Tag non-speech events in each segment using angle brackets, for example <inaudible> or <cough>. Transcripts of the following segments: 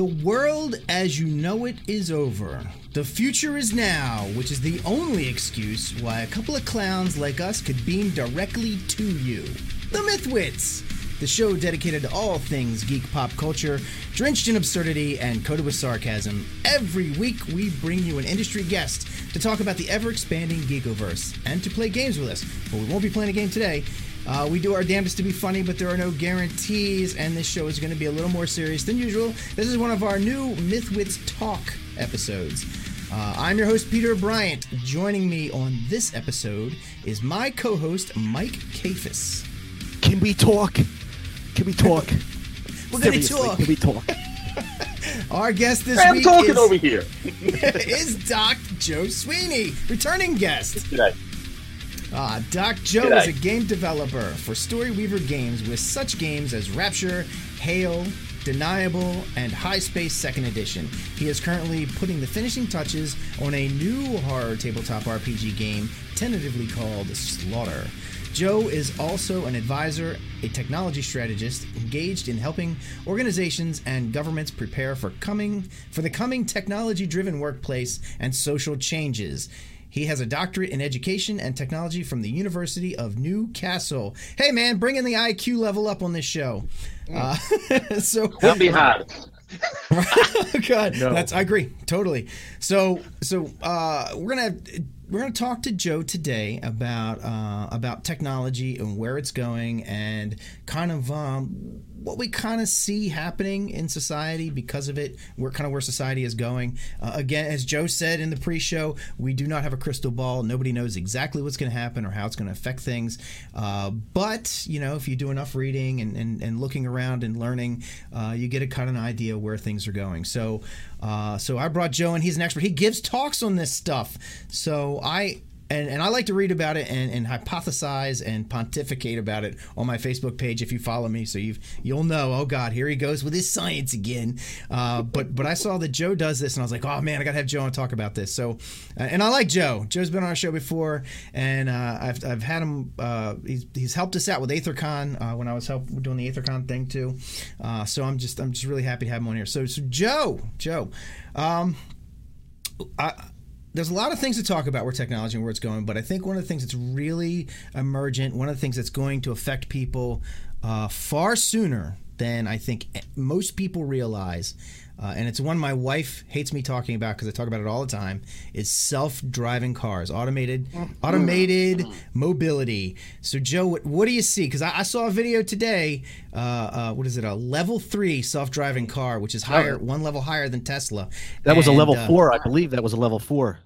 The world as you know it is over. The future is now, which is the only excuse why a couple of clowns like us could beam directly to you. The Mythwits! The show dedicated to all things geek pop culture, drenched in absurdity and coated with sarcasm. Every week, we bring you an industry guest to talk about the ever expanding Geekoverse and to play games with us. But we won't be playing a game today. Uh, we do our damnedest to be funny, but there are no guarantees, and this show is going to be a little more serious than usual. This is one of our new Mythwits Talk episodes. Uh, I'm your host, Peter Bryant. Joining me on this episode is my co host, Mike Kafis. Can we talk? Can we talk? <laughs> We're going to talk. Can we talk? <laughs> Our guest this I'm week talking is, over here. <laughs> is Doc Joe Sweeney, returning guest. G'day. Ah, Doc Joe G'day. is a game developer for Storyweaver Games with such games as Rapture, Hail, Deniable, and High Space Second Edition. He is currently putting the finishing touches on a new horror tabletop RPG game, tentatively called Slaughter. Joe is also an advisor, a technology strategist engaged in helping organizations and governments prepare for coming for the coming technology-driven workplace and social changes. He has a doctorate in education and technology from the University of Newcastle. Hey, man, bringing the IQ level up on this show. Uh, <laughs> so Don't be hard. <laughs> God, that's I agree totally. So so uh, we're gonna we're gonna talk to Joe today about uh, about technology and where it's going and kind of um, what we kind of see happening in society because of it. Where kind of where society is going. Uh, again, as Joe said in the pre-show, we do not have a crystal ball. Nobody knows exactly what's going to happen or how it's going to affect things. Uh, but you know, if you do enough reading and, and, and looking around and learning, uh, you get a kind of an idea where things are going. So, uh, so I brought Joe, and he's an expert. He gives talks on this stuff. So I. And, and I like to read about it and, and hypothesize and pontificate about it on my Facebook page if you follow me, so you've you'll know. Oh God, here he goes with his science again. Uh, but but I saw that Joe does this, and I was like, oh man, I gotta have Joe on talk about this. So uh, and I like Joe. Joe's been on our show before, and uh, I've, I've had him. Uh, he's, he's helped us out with AetherCon uh, when I was help, doing the AetherCon thing too. Uh, so I'm just I'm just really happy to have him on here. So so Joe Joe. Um, I, there's a lot of things to talk about where technology and where it's going, but I think one of the things that's really emergent, one of the things that's going to affect people uh, far sooner than I think most people realize, uh, and it's one my wife hates me talking about because I talk about it all the time, is self-driving cars, automated, automated mobility. So, Joe, what, what do you see? Because I, I saw a video today. Uh, uh, what is it? A level three self-driving car, which is higher, one level higher than Tesla. That was a level uh, four, I believe. That was a level four.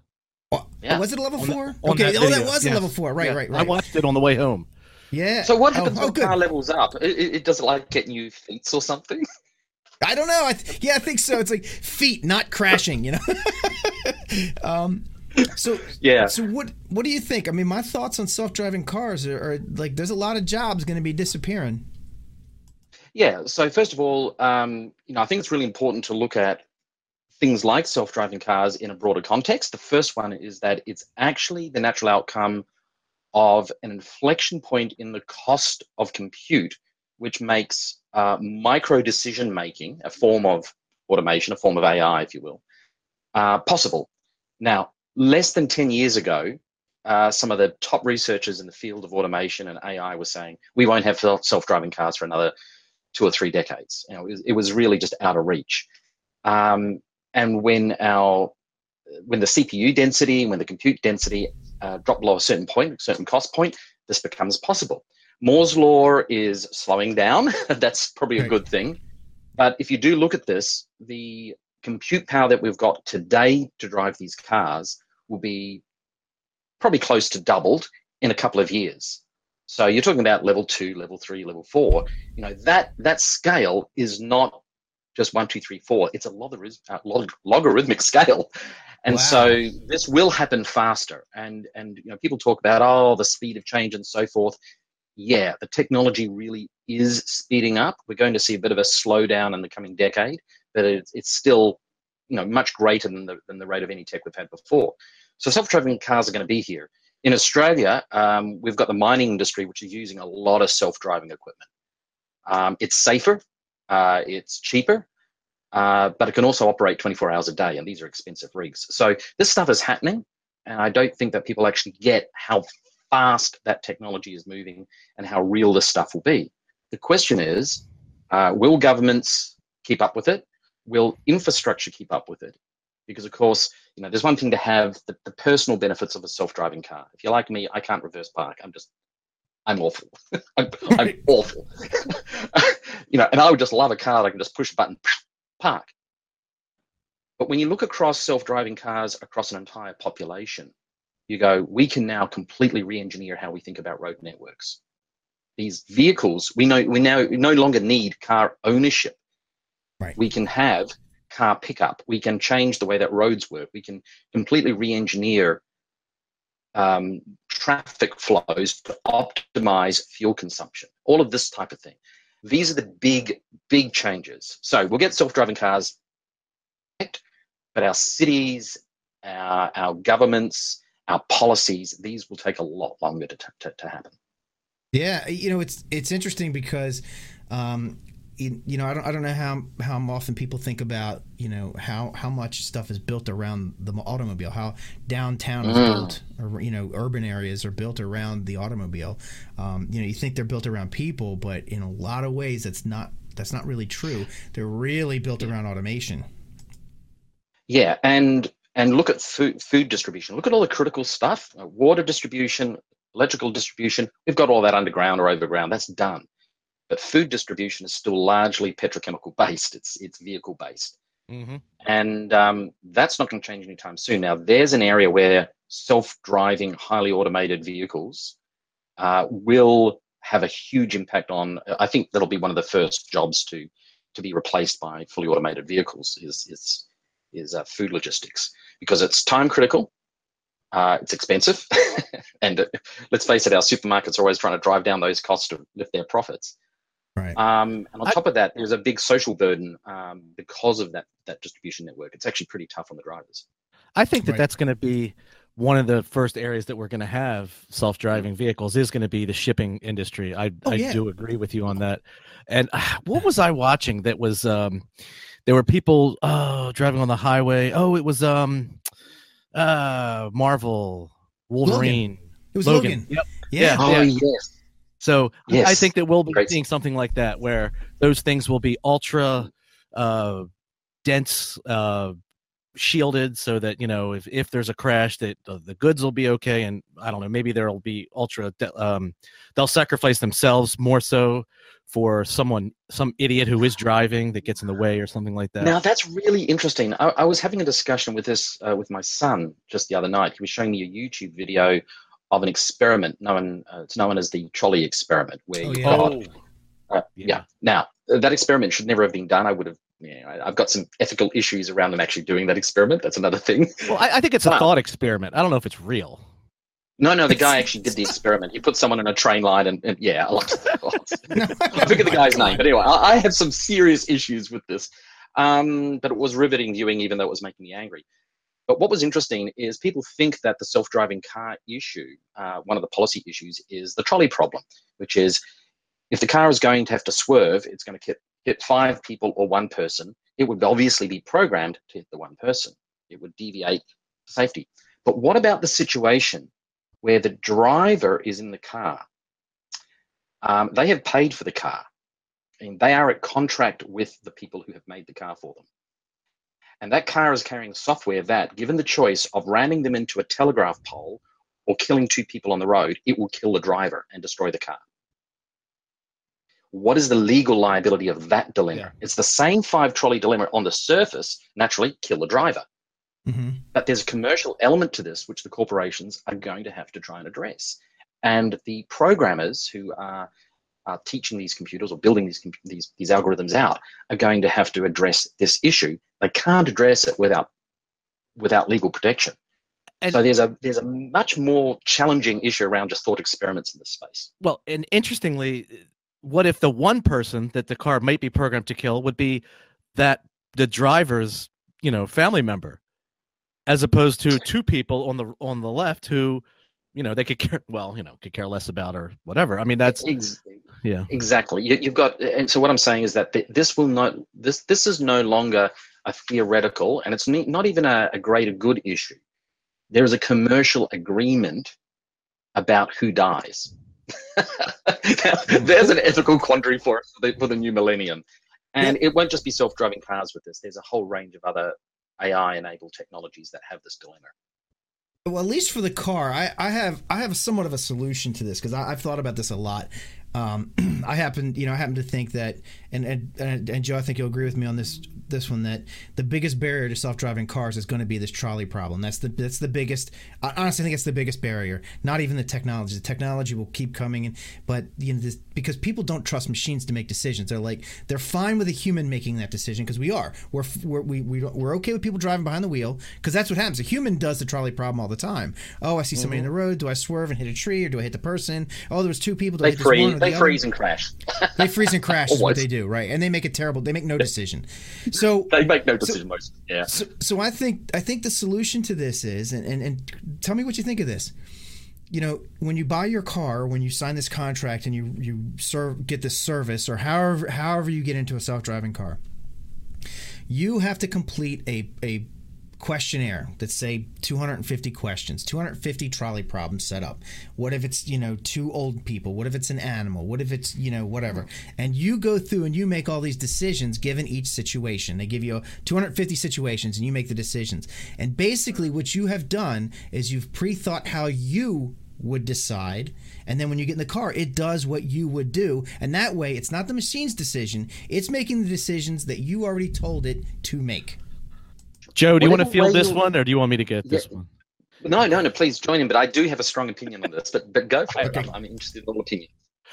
Oh, Yeah. Was it a level On four? on okay, that oh, that video, was a level four. Right, Yeah, right, I watched it on the way home. Yeah. So what Oh, happens oh, when good. car levels up? It, it, it does it like get new feats or something? <laughs> I don't know. I th- yeah, I think so. It's like feet not crashing. You know. <laughs> um. So Yeah. So what what do you think? I mean, my thoughts on self driving cars are, are like there's a lot of jobs going to be disappearing. Yeah. So first of all, um, you know, I think it's really important to look at things like self-driving cars in a broader context. The first one is that it's actually the natural outcome of an inflection point in the cost of compute, which makes uh, micro decision making, a form of automation, a form of AI, if you will, uh, possible. Now, less than 10 years ago, uh, some of the top researchers in the field of automation and AI were saying we won't have self driving cars for another two or three decades. You know, it, was, it was really just out of reach. Um, and when our when the CPU density, when the compute density uh, drop below a certain point, a certain cost point, this becomes possible. Moore's law is slowing down. <laughs> That's probably a good thing. But if you do look at this, the compute power that we've got today to drive these cars will be probably close to doubled in a couple of years. So you're talking about level two, level three, level four. You know that that scale is not just one, two, three, four. It's a logarith- uh, log- logarithmic scale, and Wow. so this will happen faster. And and you know people talk about oh the speed of change and so forth. Yeah, the technology really is speeding up. We're going to see a bit of a slowdown in the coming decade, but it's it's still you know much greater than the than the rate of any tech we've had before. So self-driving cars are going to be here. In Australia, um, we've got the mining industry, which is using a lot of self-driving equipment. Um, it's safer, uh, it's cheaper, uh, but it can also operate 24 hours a day, and these are expensive rigs. So this stuff is happening, and I don't think that people actually get how fast that technology is moving and how real this stuff will be. The question is, uh, will governments keep up with it? Will infrastructure keep up with it? Because of course, you know, there's one thing to have the, the personal benefits of a self-driving car. If you're like me, I can't reverse park. I'm just I'm awful. <laughs> I'm, I'm, <laughs> awful. <laughs> you know, and I would just love a car that I can just push a button, park. But when you look across self-driving cars across an entire population, you go, we can now completely re-engineer how we think about road networks. These vehicles, we know we now we no longer need car ownership. Right. We can have car pickup. We can change the way that roads work. We can completely re-engineer um, traffic flows to optimize fuel consumption. All of this type of thing. These are the big, big changes. So we'll get self-driving cars, but our cities, our, our governments, our policies, these will take a lot longer to, to, to happen. Yeah, you know, it's it's interesting because um, you, you, know, I don't, I don't know how how often people think about you know how how much stuff is built around the automobile, how downtown is mm. built, or you know, urban areas are built around the automobile. Um, you know, you think they're built around people, but in a lot of ways, that's not that's not really true. They're really built around automation. Yeah, and and look at food food distribution. Look at all the critical stuff: uh, water distribution, electrical distribution. We've got all that underground or overground. That's done but food distribution is still largely petrochemical based. It's it's vehicle based, mm-hmm. and um, that's not going to change anytime soon. Now, there's an area where self-driving, highly automated vehicles uh, will have a huge impact on. I think that'll be one of the first jobs to to be replaced by fully automated vehicles. Is is is uh, food logistics because it's time critical. Uh, it's expensive, <laughs> and uh, let's face it, our supermarkets are always trying to drive down those costs to lift their profits. Right. Um, and on top of that, there's a big social burden um, because of that that distribution network. It's actually pretty tough on the drivers. I think that right. that's going to be one of the first areas that we're going to have self-driving vehicles is going to be the shipping industry. I oh, I yeah. do agree with you on that. And uh, what was I watching that was um there were people oh driving on the highway. Oh, it was um uh Marvel Wolverine. Logan. It was Logan. Logan. Yep. Yeah. yeah. Oh yeah. yes. So yes. I think that we'll be Great. seeing something like that where those things will be ultra uh, dense, uh, shielded, so that you know if if there's a crash, that uh, the goods will be okay. And I don't know, maybe there'll be ultra. Um, they'll sacrifice themselves more so for someone, some idiot who is driving that gets in the way or something like that. Now that's really interesting. I, I was having a discussion with this uh, with my son just the other night. He was showing me a YouTube video of an experiment known uh, it's known as the trolley experiment, where oh, you yeah. got oh. uh, yeah. yeah. Now that experiment should never have been done. I would have. Yeah, I've got some ethical issues around them actually doing that experiment. That's another thing. Well, I, I think it's a thought experiment. I don't know if it's real. No, no, the guy actually did the experiment. He put someone in a train line, and, and yeah, I, <laughs> I forget the guy's name, but anyway, I, I had some serious issues with this. Um, but it was riveting viewing, even though it was making me angry. But what was interesting is people think that the self driving car issue, uh, one of the policy issues, is the trolley problem, which is if the car is going to have to swerve, it's going to hit, five people or one person. It would obviously be programmed to hit the one person, it would deviate safety. But what about the situation where the driver is in the car? Um, they have paid for the car and they are at contract with the people who have made the car for them. And that car is carrying software that, given the choice of ramming them into a telegraph pole or killing two people on the road, it will kill the driver and destroy the car. What is the legal liability of that dilemma? Yeah. It's the same five trolley dilemma on the surface, naturally, kill the driver. Mm-hmm. But there's a commercial element to this, which the corporations are going to have to try and address. And the programmers who are uh, teaching these computers or building these, these, these algorithms out are going to have to address this issue. They can't address it without without legal protection. And so there's a there's a much more challenging issue around just thought experiments in this space. Well, and interestingly, what if the one person that the car might be programmed to kill would be that the driver's you know family member, as opposed to two people on the on the left who you know they could care well you know could care less about or whatever. I mean that's exactly. yeah. exactly. You, have got and so what i'm saying is that this will not this this is no longer a theoretical and it's not even a, a greater good issue. There is a commercial agreement about who dies <laughs> there's an ethical quandary for, the, for the new millennium. And it won't just be self-driving cars with this. There's a whole range of other ai enabled technologies that have this dilemma. Well, at least for the car, I, I have I have somewhat of a solution to this because I've thought about this a lot. Um, <clears throat> I happen, you know, I happen to think that, and, and and Joe, I think you'll agree with me on this this one that the biggest barrier to self-driving cars is going to be this trolley problem. That's the that's the biggest. Honestly, I honestly think it's the biggest barrier. Not even the technology. The technology will keep coming, in, but you know, this, because people don't trust machines to make decisions. They're like they're fine with a human making that decision because we are. We're we're we, we, we're okay with people driving behind the wheel because that's what happens. A human does the trolley problem all the time. Oh, I see somebody mm-hmm. in the road. Do I swerve and hit a tree or do I hit the person? Oh, there was two people. Do they freeze. They freeze and crash. <laughs> they freeze and crash is what they do, right? And they make a terrible. They make no decision. So <laughs> they make no decision. So, most yeah. So, so I think I think the solution to this is, and, and and tell me what you think of this you know, when you buy your car, when you sign this contract and you you serve get this service or however however you get into a self-driving car, you have to complete a a questionnaire that say 250 questions 250 trolley problems set up. What if it's you know two old people? What if it's an animal? What if it's you know whatever? And you go through and you make all these decisions given each situation. They give you 250 situations and you make the decisions. And basically what you have done is you've pre-thought how you would decide. And then when you get in the car it does what you would do. And that way it's not the machine's decision. It's making the decisions that you already told it to make Joe, do you want to field this one, or do you want me to get this one? No, no, no. Please join in. But I do have a strong opinion on this. But but go for it. I'm, I'm interested in all opinions.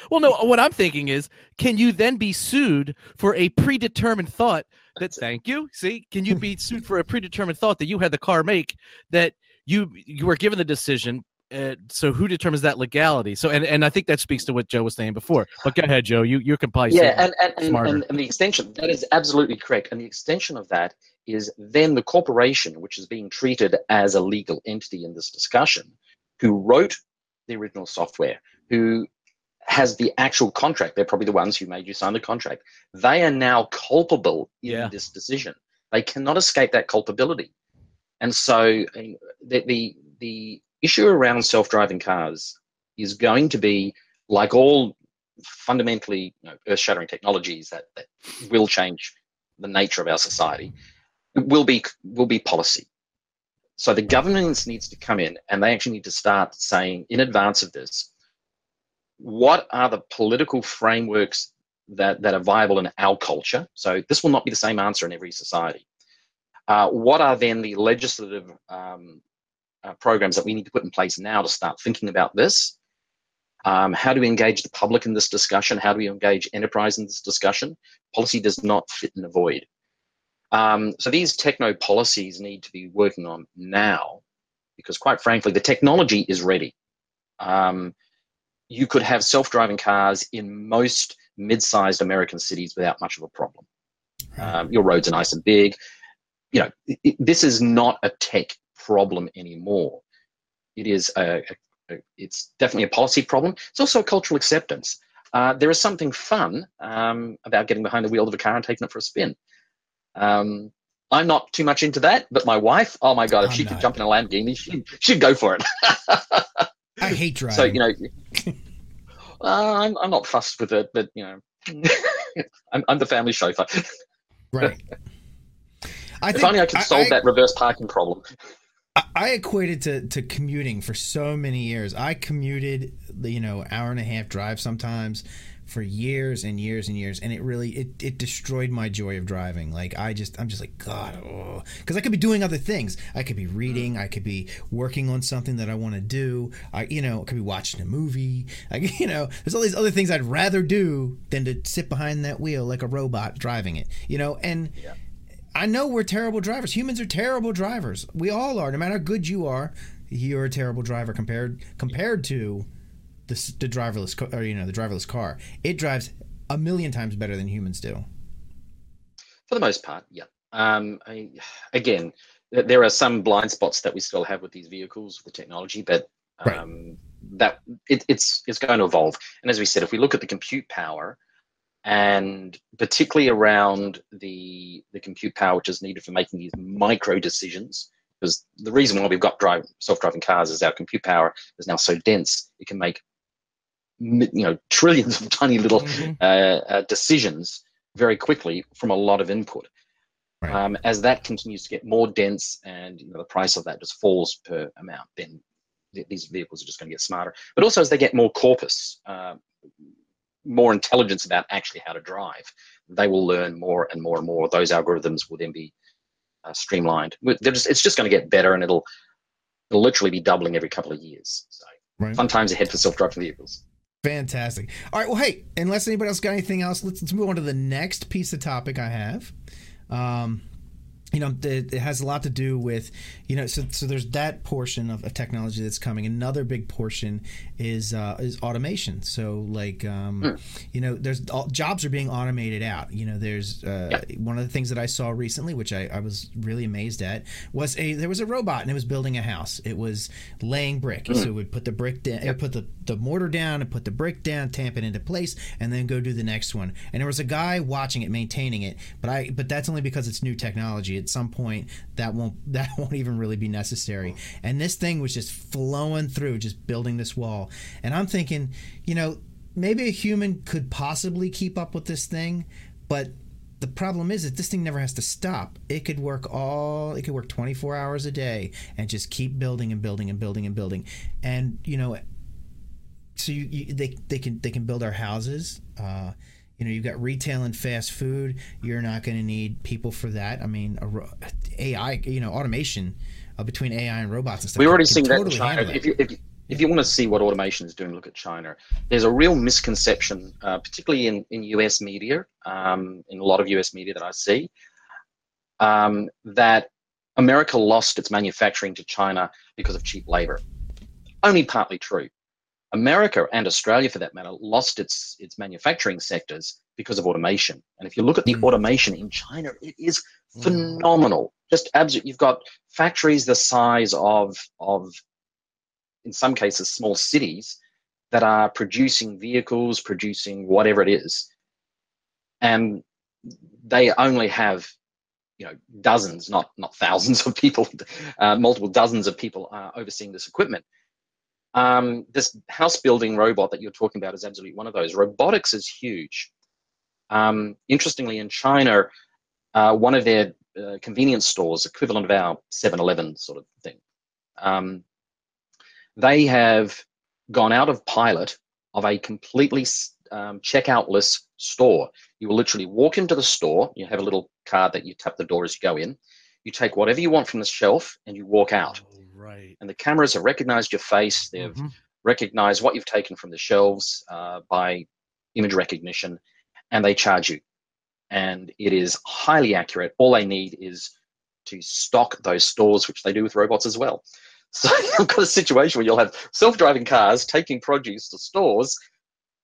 Well, no. What I'm thinking is, can you then be sued for a predetermined thought that? thank you. See, can you be sued for a predetermined thought that you had the car make that you you were given the decision uh, so who determines that legality? So, and, and I think that speaks to what Joe was saying before. But go ahead, Joe. You you can probably yeah, and and, and, and the extension that is absolutely correct. And the extension of that is then the corporation, which is being treated as a legal entity in this discussion, who wrote the original software, who has the actual contract. They're probably the ones who made you sign the contract. They are now culpable in yeah. this decision. They cannot escape that culpability. And so eh, the, the the issue around self-driving cars is going to be like all fundamentally you know, earth-shattering technologies that, that will change the nature of our society will be will be policy so the government needs to come in and they actually need to start saying in advance of this what are the political frameworks that, that are viable in our culture so this will not be the same answer in every society uh, what are then the legislative um, uh, programs that we need to put in place now to start thinking about this. Um, how do we engage the public in this discussion? How do we engage enterprise in this discussion? Policy does not fit in a void. Um, so these techno policies need to be working on now because, quite frankly, the technology is ready. Um, you could have self-driving cars in most mid-sized American cities without much of a problem. Um, your roads are nice and big. You know, it, this is not a tech problem anymore. It is a, a, a, it's definitely a policy problem. It's also a cultural acceptance. Uh, there is something fun um, about getting behind the wheel of a car and taking it for a spin. Um, I'm not too much into that, but my wife, oh my god, if I'm she could jump in a Lamborghini, she'd, she'd go for it. I hate driving. <laughs> So you know, <laughs> uh, I'm I'm not fussed with it, but you know, <laughs> I'm I'm the family chauffeur. Right. I if only I could solve I, that reverse parking problem. I equated to, to commuting for so many years. I commuted, you know, hour and a half drive sometimes for years and years and years, and it really it, it destroyed my joy of driving. Like I just I'm just like God, oh. because I could be doing other things. I could be reading. Mm. I could be working on something that I want to do. I you know I could be watching a movie. <laughs> Like you know, there's all these other things I'd rather do than to sit behind that wheel like a robot driving it. You know, and. Yeah I know we're terrible drivers. Humans are terrible drivers. We all are. No matter how good you are, you're a terrible driver compared compared to the, the driverless or you know the driverless car. It drives a million times better than humans do. For the most part, yeah. Um, I, again, there are some blind spots that we still have with these vehicles, with the technology, but Right. Um, that it, it's it's going to evolve. And as we said, if we look at the compute power, and particularly around the the compute power which is needed for making these micro decisions, because the reason why we've got drive self-driving cars is our compute power is now so dense it can make you know trillions of <laughs> tiny little mm-hmm. uh, uh, decisions very quickly from a lot of input. Right. Um, as that continues to get more dense and you know, the price of that just falls per amount, then th- these vehicles are just going to get smarter. But also as they get more corpus, uh, more intelligence about actually how to drive, they will learn more and more and more. Those algorithms will then be uh, streamlined. Just, it's just going to get better, and it'll it'll literally be doubling every couple of years. So right. fun times ahead for self-driving vehicles. Fantastic. All right. Well, hey, unless anybody else got anything else, let's, let's move on to the next piece of topic I have. Um, you know, it, has a lot to do with, you know, so, so there's that portion of, of technology that's coming. Another big portion is uh, is automation. So like, um, mm. you know, there's all, jobs are being automated out. You know, there's uh, yeah. one of the things that I saw recently, which I, I was really amazed at, was a there was a robot and it was building a house. It was laying brick. Mm. So it would put the brick down, yeah. put the, the mortar down, and put the brick down, tamp it into place, and then go do the next one. And there was a guy watching it, maintaining it. But I but that's only because it's new technology at some point that won't <laughs> that won't even really be necessary. And this thing was just flowing through, just building this wall. And I'm thinking, you know, maybe a human could possibly keep up with this thing, but the problem is that this thing never has to stop. It could work all it could work 24 hours a day and just keep building and building and building and building. And you know, so you, you they they can they can build our houses. Uh, you know you've got retail and fast food you're not going to need people for that i mean ai you know automation uh, between ai and robots and stuff we already seen totally that in china if you, if you, if you want to see what automation is doing, look at China. There's a real misconception, uh, particularly in, in US media, um, in a lot of US media that I see, um, that America lost its manufacturing to China because of cheap labor. Only partly true. America and Australia, for that matter, lost its its manufacturing sectors because of automation. And if you look at the mm. automation in China, it is mm. phenomenal. Just absolutely, you've got factories the size of of, in some cases, small cities that are producing vehicles, producing whatever it is, and they only have you know dozens, not not thousands of people, <laughs> uh, multiple dozens of people uh, overseeing this equipment. Um, this house building robot that you're talking about is absolutely one of those. Robotics is huge. Um, interestingly, in China, uh, one of their uh, convenience stores, equivalent of our 7 Eleven sort of thing, um, they have gone out of pilot of a completely um, checkoutless store. You will literally walk into the store, you have a little card that you tap the door as you go in, you take whatever you want from the shelf, and you walk out. Right. And the cameras have recognized your face. They've mm-hmm. recognized what you've taken from the shelves uh, by image recognition, and they charge you. And it is highly accurate. All they need is to stock those stores, which they do with robots as well. <laughs> So you've got a situation where you'll have self-driving cars taking produce to stores,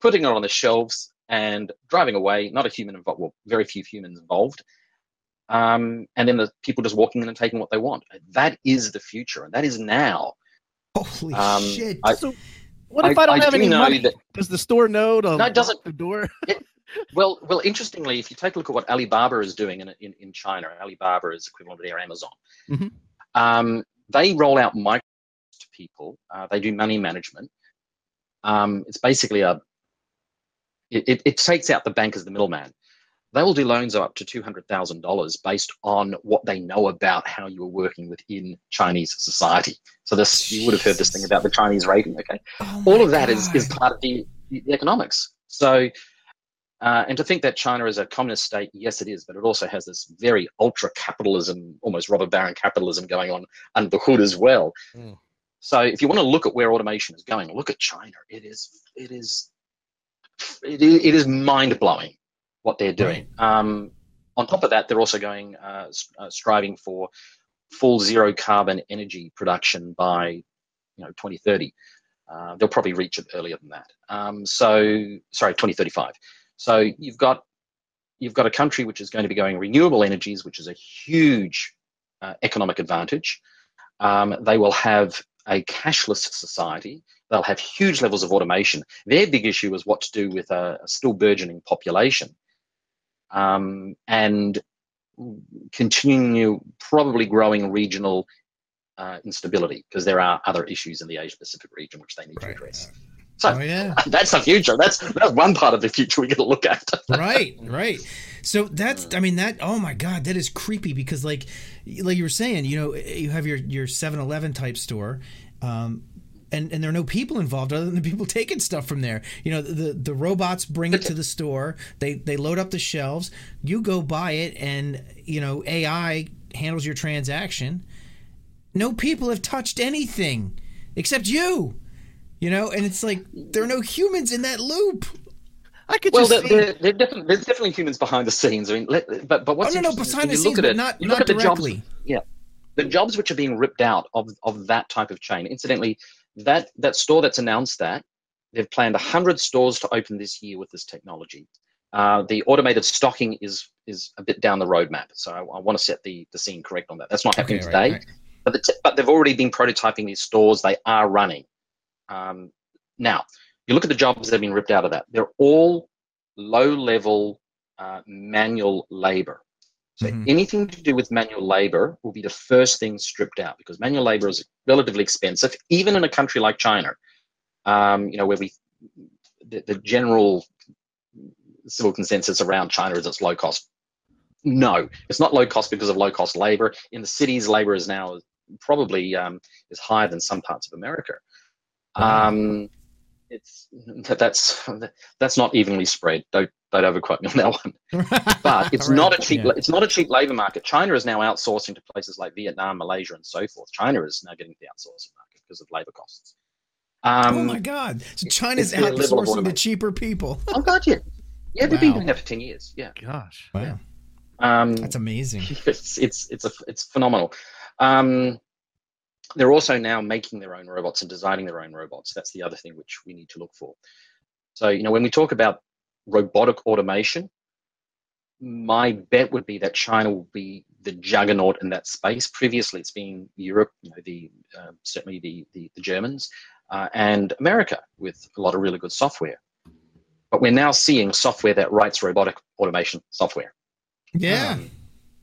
putting it on the shelves, and driving away. Not a human involved. Well, very few humans involved um, and then the people just walking in and taking what they want. That is the future, and that is now. Holy um, shit! I, so what if I, I don't I have do any money? That, Does the store know to no, it doesn't. The door. <laughs> it, well, well, interestingly, if you take a look at what Alibaba is doing in in, in China, Alibaba is equivalent to their Amazon. Mm-hmm. Um, they roll out micro to people. Uh, they do money management. Um, it's basically a it, it, it, takes out the bank as the middleman they will do loans of up to $200,000 based on what they know about how you are working within Chinese society. So this, you would have heard this thing about the Chinese rating, okay? Oh All of that is, is part of the, the economics. So, uh, and to think that China is a communist state, yes, it is, but it also has this very ultra capitalism, almost robber baron capitalism going on under the hood as well. Mm. So if you want to look at where automation is going, look at China. It is, it is, it is, it is mind blowing what they're doing. Um, on top of that, they're also going uh, uh, striving for full zero carbon energy production by you know 2030. Uh, they'll probably reach it earlier than that. Um, so sorry, 2035. So you've got you've got a country which is going to be going renewable energies, which is a huge uh, economic advantage. Um, they will have a cashless society. They'll have huge levels of automation. Their big issue is what to do with a, a still burgeoning population. Um, and continue probably growing regional uh, instability because there are other issues in the Asia Pacific region which they need right. to address. So oh, yeah. <laughs> that's the future. That's that's one part of the future we got to look at. <laughs> right, right. So that's I mean that oh my god, that is creepy because like like you were saying, you know, you have your your 7-Eleven type store um, and and there are no people involved other than the people <laughs> taking stuff from there. You know, the the robots bring it to the store. They they load up the shelves. You go buy it, and you know AI handles your transaction. No people have touched anything except you. You know, and it's like there are no humans in that loop. I could well, just there, there, definitely, there's definitely humans behind the scenes. I mean, let, but but what's oh, no, no, behind the scenes, but it, not, not directly. Jobs, yeah, the jobs which are being ripped out of of that type of chain. Incidentally, that that store that's announced that they've planned 100 stores to open this year with this technology. Uh, the automated stocking is is a bit down the roadmap, so I, I want to set the the scene correct on that. That's not happening okay, today, right, but the but they've already been prototyping these stores. They are running. Um, now, you look at the jobs that have been ripped out of that. They're all low level uh, manual labor. So mm-hmm. anything to do with manual labor will be the first thing stripped out because manual labor is relatively expensive, even in a country like China. Um, you know, where we the, the, general civil consensus around China is it's low cost. No, it's not low cost because of low cost labor. In the cities, labor is now probably um, is higher than some parts of America. Um, it's that's that's not evenly spread. Don't don't overquote me on that one. <laughs> But it's right. not a cheap yeah. it's not a cheap labor market. China is now outsourcing to places like Vietnam, Malaysia, and so forth. China is now getting the outsourcing market because of labor costs. Um, oh my God! So China's outsourcing to cheaper people. <laughs> oh God, yeah, yeah. They've wow. been doing that for ten years. Yeah. Gosh. Wow. Yeah. Um, That's amazing. <laughs> It's it's it's a it's phenomenal. Um, they're also now making their own robots and designing their own robots. That's the other thing which we need to look for. So, you know, when we talk about robotic automation, my bet would be that China will be the juggernaut in that space. Previously, it's been Europe, you know, the uh, certainly the the, the Germans uh, and America with a lot of really good software. But we're now seeing software that writes robotic automation software. Yeah, um,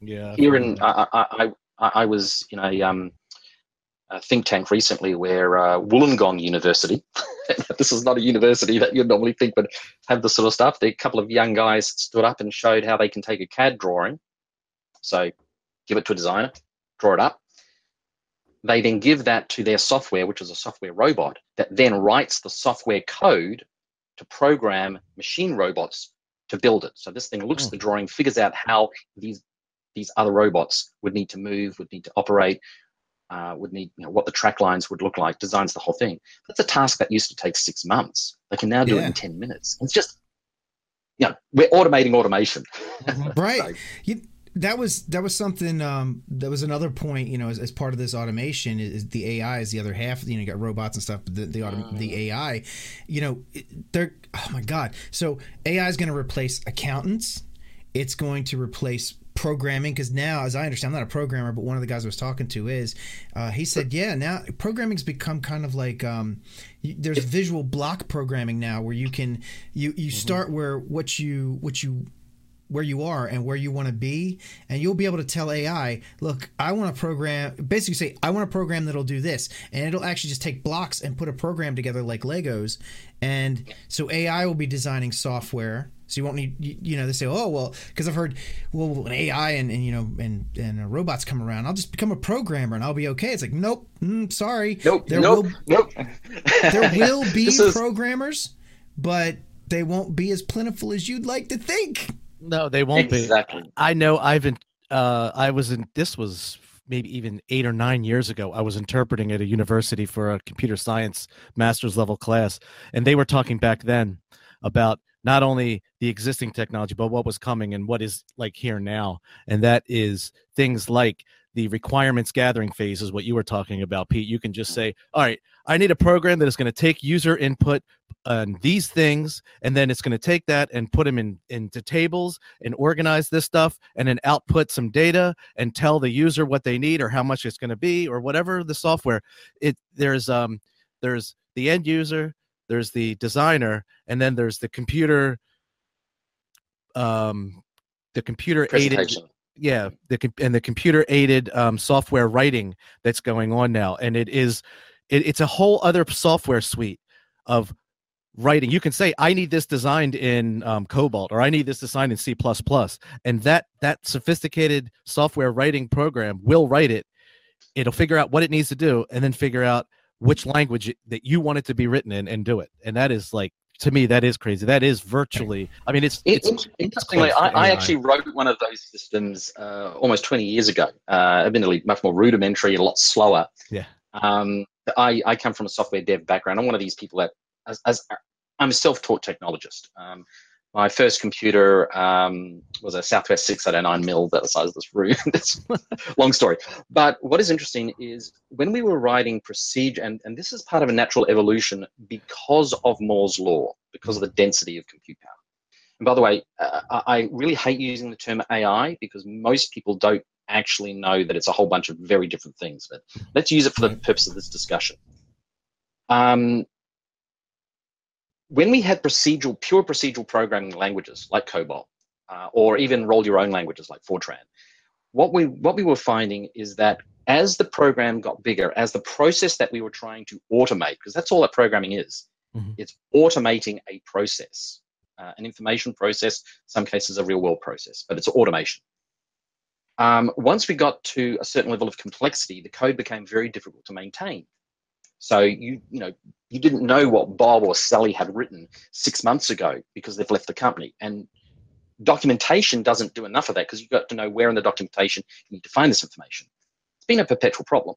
yeah. Here in I, I, I, I was in a um, a think tank recently where uh, Wollongong University, <laughs> this is not a university that you'd normally think would have this sort of stuff. A couple of young guys stood up and showed how they can take a CAD drawing. So give it to a designer, draw it up. They then give that to their software, which is a software robot, that then writes the software code to program machine robots to build it. So this thing looks at the hmm. drawing, figures out how these these other robots would need to move, would need to operate, uh, would need, you know, what the track lines would look like, designs the whole thing. That's a task that used to take six months. They can now do yeah. it in 10 minutes. It's just, you know, we're automating automation. Mm-hmm. <laughs> right. so, you, that was that was something um, that was another point you know as, as part of this automation is, is, the AI is the other half you know you got robots and stuff but the the, autom- mm. the AI you know they're oh my god so AI is going to replace accountants it's going to replace programming because now as i understand i'm not a programmer but one of the guys i was talking to is uh, he said yeah now programming's become kind of like um, there's visual block programming now where you can you you mm-hmm. start where what you what you where you are and where you want to be and you'll be able to tell ai look i want to program basically say i want a program that'll do this and it'll actually just take blocks and put a program together like legos and so ai will be designing software so you won't need, you, know, they say, oh, well, because I've heard, well, when AI and, and you know, and, and uh, robots come around, I'll just become a programmer and I'll be okay. It's like, nope, mm, sorry. Nope, there nope, will, nope. there <laughs> will be is... programmers, but they won't be as plentiful as you'd like to think. No, they won't exactly. be. I know I've been, uh, I was in, this was maybe even eight or nine years ago, I was interpreting at a university for a computer science master's level class, and they were talking back then about not only the existing technology but what was coming and what is like here now and that is things like the requirements gathering phase is what you were talking about pete. You can just say all right i need a program that is going to take user input on these things and then it's going to take that and put them in into tables and organize this stuff and then output some data and tell the user what they need or how much it's going to be or whatever the software. It there's um there's the end user there's the designer and then there's the computer um the computer aided yeah the and the computer aided um, software writing that's going on now and it is it, it's a whole other software suite of writing. You can say i need this designed in um, COBOL or i need this designed in c++ and that that sophisticated software writing program will write it. It'll figure out what it needs to do and then figure out which language that you want it to be written in and do it and that is like to me that is crazy. That is virtually i mean it's, it's, it's interestingly I, I, actually wrote one of those systems uh, almost 20 years ago. Uh, admittedly much more rudimentary a lot slower. Yeah. Um, I, I come from a software dev background. I'm one of these people that as, as i'm a self-taught technologist. Um, my first computer um, was a Southwest 609 mill that the size of this room. <laughs> That's long story. But what is interesting is when we were writing procedure, and, and this is part of a natural evolution because of Moore's law, because of the density of compute power. And by the way, uh, I really hate using the term AI because most people don't actually know that it's a whole bunch of very different things. But let's use it for the purpose of this discussion. Um, when we had procedural, pure procedural programming languages like COBOL, uh, or even roll your own languages like Fortran, what we what we were finding is that as the program got bigger, as the process that we were trying to automate, because that's all that programming is, mm-hmm. it's automating a process, uh, an information process, some cases a real world process, but it's automation. Um, once we got to a certain level of complexity, the code became very difficult to maintain. So you you know you didn't know what Bob or Sally had written six months ago because they've left the company. And documentation doesn't do enough of that because you've got to know where in the documentation you need to find this information. It's been a perpetual problem.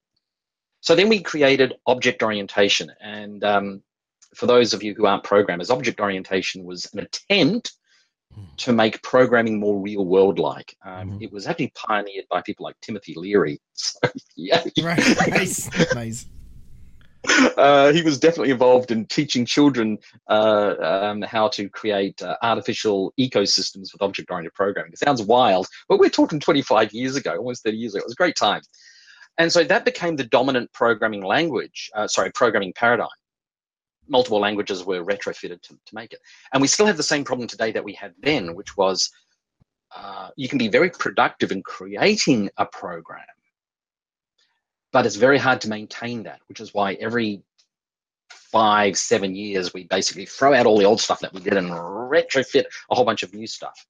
So then we created object orientation. And um, for those of you who aren't programmers, object orientation was an attempt to make programming more real world like. Um, mm-hmm. It was actually pioneered by people like Timothy Leary. <laughs> So, yeah. Right. Nice. <laughs> nice. Uh, he was definitely involved in teaching children uh, um, how to create uh, artificial ecosystems with object-oriented programming. It sounds wild, but we're talking 25 years ago, almost 30 years ago. It was a great time. And so that became the dominant programming language, uh, sorry, programming paradigm. Multiple languages were retrofitted to, to make it. And we still have the same problem today that we had then, which was uh, you can be very productive in creating a program but it's very hard to maintain that, which is why every five, seven years, we basically throw out all the old stuff that we did and retrofit a whole bunch of new stuff.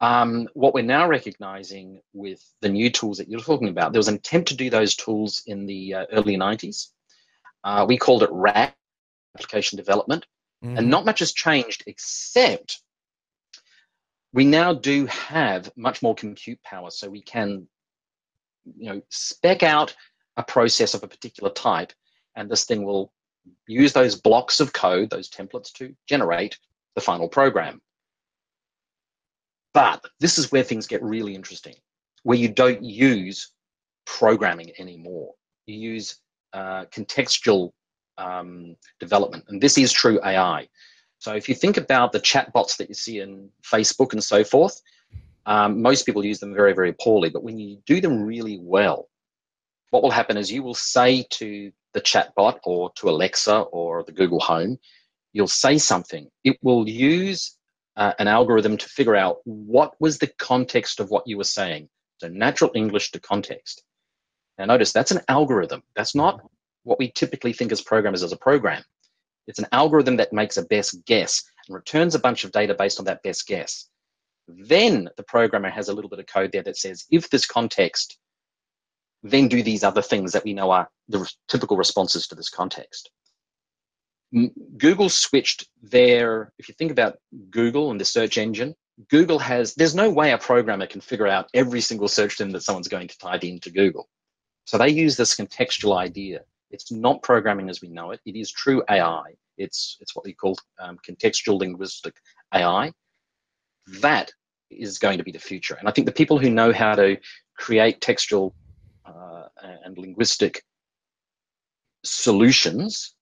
Um, what we're now recognizing with the new tools that you're talking about, there was an attempt to do those tools in the uh, early 90s. Uh, we called it RAD, application development, mm-hmm. and not much has changed except we now do have much more compute power, so we can you know, spec out a process of a particular type, and this thing will use those blocks of code, those templates to generate the final program. But this is where things get really interesting, where you don't use programming anymore. You use uh, contextual um, development, and this is true AI. So if you think about the chatbots that you see in Facebook and so forth, um, most people use them very, very poorly, but when you do them really well, what will happen is you will say to the chatbot or to Alexa or the Google Home, you'll say something. It will use uh, an algorithm to figure out what was the context of what you were saying. So natural English to context. Now notice that's an algorithm. That's not what we typically think as programmers as a program. It's an algorithm that makes a best guess and returns a bunch of data based on that best guess. Then the programmer has a little bit of code there that says, if this context, then do these other things that we know are the typical responses to this context. Google switched their, if you think about Google and the search engine, Google has, there's no way a programmer can figure out every single search term that someone's going to type into Google. So they use this contextual idea. It's not programming as we know it. It is true AI. It's it's what we call um, contextual linguistic AI. That is going to be the future, and I think the people who know how to create textual uh, and linguistic solutions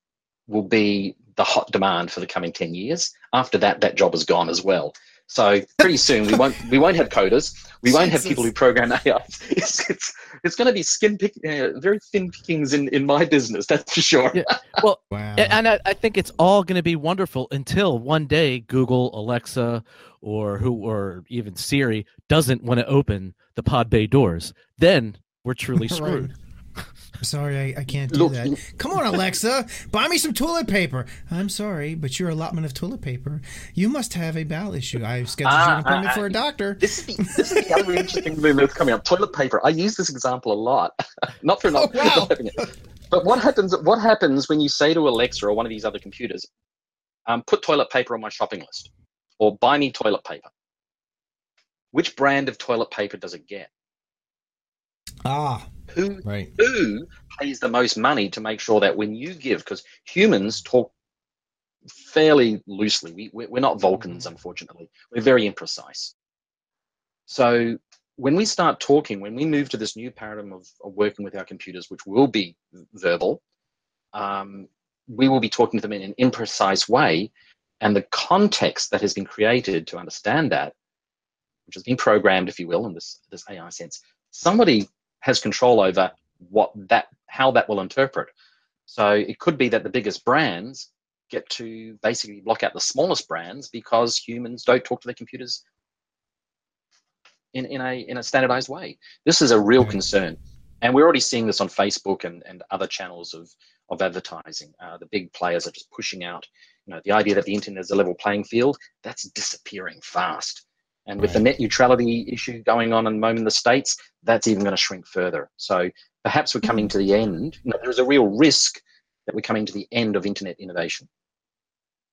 will be the hot demand for the coming 10 years. After that, that job is gone as well. So pretty soon we won't we won't have coders. We won't have people who program <laughs> AI. It's it's, it's going to be skin pick, uh, very thin pickings in, in my business. That's for sure. Yeah. <laughs> Well, wow. and I, I think it's all going to be wonderful until one day Google, Alexa, or who or even Siri doesn't want to open the pod bay doors. Then we're truly <laughs> screwed. right. Sorry, I, I can't do Look, that. Come on, Alexa, buy me some toilet paper. I'm sorry, but your allotment of toilet paper, you must have a bowel issue. I've scheduled uh, an appointment uh, for a doctor. This is the, this is the other interesting thing that's coming up. Toilet paper. I use this example a lot. <laughs> not for not, oh, wow. not <laughs> having it. But what happens? What happens when you say to Alexa or one of these other computers, um, "Put toilet paper on my shopping list," or "Buy me toilet paper"? Which brand of toilet paper does it get? Ah, who right. who pays the most money to make sure that when you give, because humans talk fairly loosely. We we're not Vulcans, mm. unfortunately. We're very imprecise. So when we start talking, when we move to this new paradigm of, of working with our computers, which will be verbal, um, we will be talking to them in an imprecise way, and the context that has been created to understand that, which has been programmed, if you will, in this this AI sense, somebody has control over what that how that will interpret. So it could be that the biggest brands get to basically block out the smallest brands because humans don't talk to their computers in, in a in a standardized way. This is a real concern. And we're already seeing this on Facebook and, and other channels of, of advertising. Uh, the big players are just pushing out, you know, the idea that the internet is a level playing field, that's disappearing fast. And with right. the net neutrality issue going on at the moment in the States, that's even going to shrink further. So perhaps we're coming mm. to the end. You know, there's a real risk that we're coming to the end of internet innovation.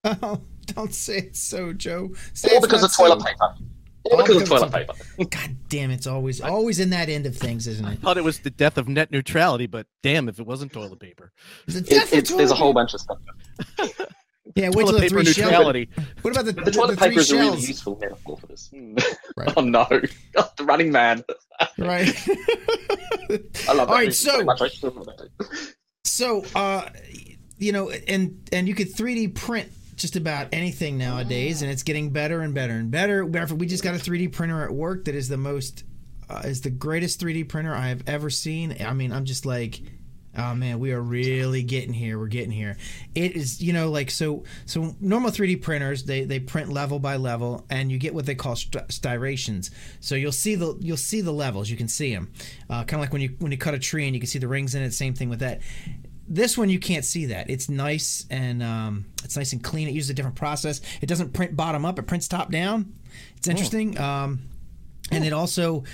Oh, <laughs> don't say it so, Joe. Say All because of toilet so. paper. All because of toilet paper. <laughs> God damn, it's always always in that end of things, isn't it? I thought it was the death of net neutrality, but damn if it wasn't toilet paper. It, it's, there's a whole bunch of stuff. <laughs> Yeah, wait till the three neutrality. Shell. What about the, the, the toilet paper is a really useful metaphor for this. Hmm. Right. <laughs> oh no, oh, the Running Man. right. <laughs> <laughs> I love that. All right, so so uh, you know, and and you could 3D print just about anything nowadays, and it's getting better and better and better. We just got a 3D printer at work that is the most uh, is the greatest 3D printer I have ever seen. I mean, I'm just like oh man we are really getting here. We're getting here. It is you know like so so normal 3d printers they they print level by level and you get what they call st- striations so you'll see the you'll see the levels. You can see them uh, kind of like when you when you cut a tree and you can see the rings in it same thing with that. This one you can't see that. It's nice and um, it's nice and clean. It uses a different process. It doesn't print bottom up. It prints top down. It's oh. interesting. Oh. um, and it also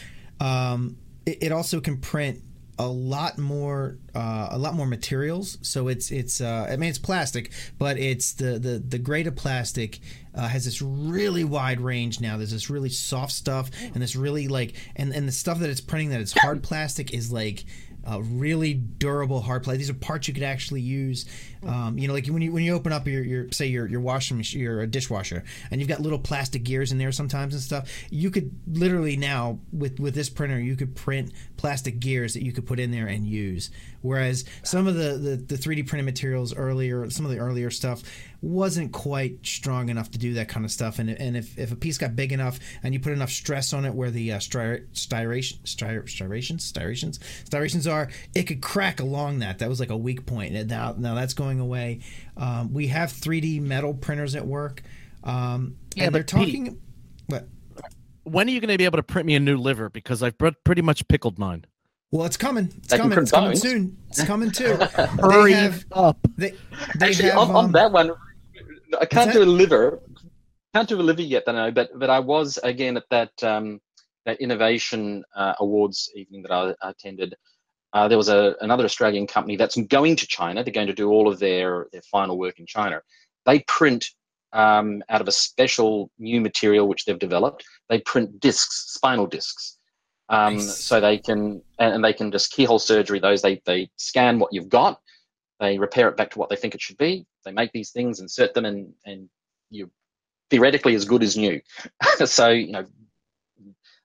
um, it, it also can print a lot more uh, a lot more materials. So it's it's uh, I mean it's plastic, but it's the the the grade of plastic uh, has this really wide range now. There's this really soft stuff and this really like and and the stuff that it's printing that it's hard plastic is like uh, really durable hard plastic. These are parts you could actually use. Um, you know, like when you when you open up your, your say your your washing machine, your dishwasher, and you've got little plastic gears in there sometimes and stuff. You could literally now with with this printer, you could print plastic gears that you could put in there and use. Whereas some of the, the 3D printed materials earlier, some of the earlier stuff wasn't quite strong enough to do that kind of stuff. And, and if, if a piece got big enough and you put enough stress on it where the uh, striation, striations, striations, striations are, it could crack along that. That was like a weak point. And now, now that's going away. Um, we have 3D metal printers at work. Um, yeah, and they're talking. Pete, what? When are you going to be able to print me a new liver? Because I've pretty much pickled mine. Well, it's coming. It's coming. It's coming soon. It's coming too. <laughs> Hurry have, up. They, they Actually, have, on, um, on, that one, I can't do a liver. Can't do a liver yet, I know. But but I was again at that um, that innovation uh, awards evening that I, I attended. Uh, there was a, another Australian company that's going to China. They're going to do all of their, their final work in China. They print um, out of a special new material which they've developed. They print discs, spinal discs. Um, nice. So they can, and they can just keyhole surgery those. They, they scan what you've got, they repair it back to what they think it should be. They make these things, insert them, and and you're theoretically as good as new. <laughs> so you know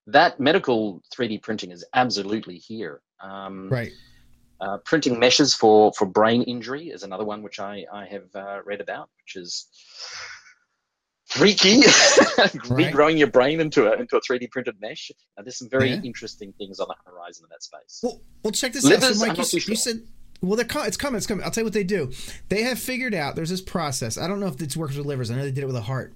that medical 3D printing is absolutely here. Um, right. Uh, printing meshes for for brain injury is another one which I I have uh, read about, which is freaky, <laughs> right. regrowing your brain into a into a 3D printed mesh. Uh, there's some very yeah. interesting things on the horizon in that space. Well, well check this Livers, out. So, Mike, you, sure. you, said. Well, they're it's coming. It's coming. I'll tell you what they do. They have figured out there's this process. I don't know if this works with livers. I know they did it with a heart.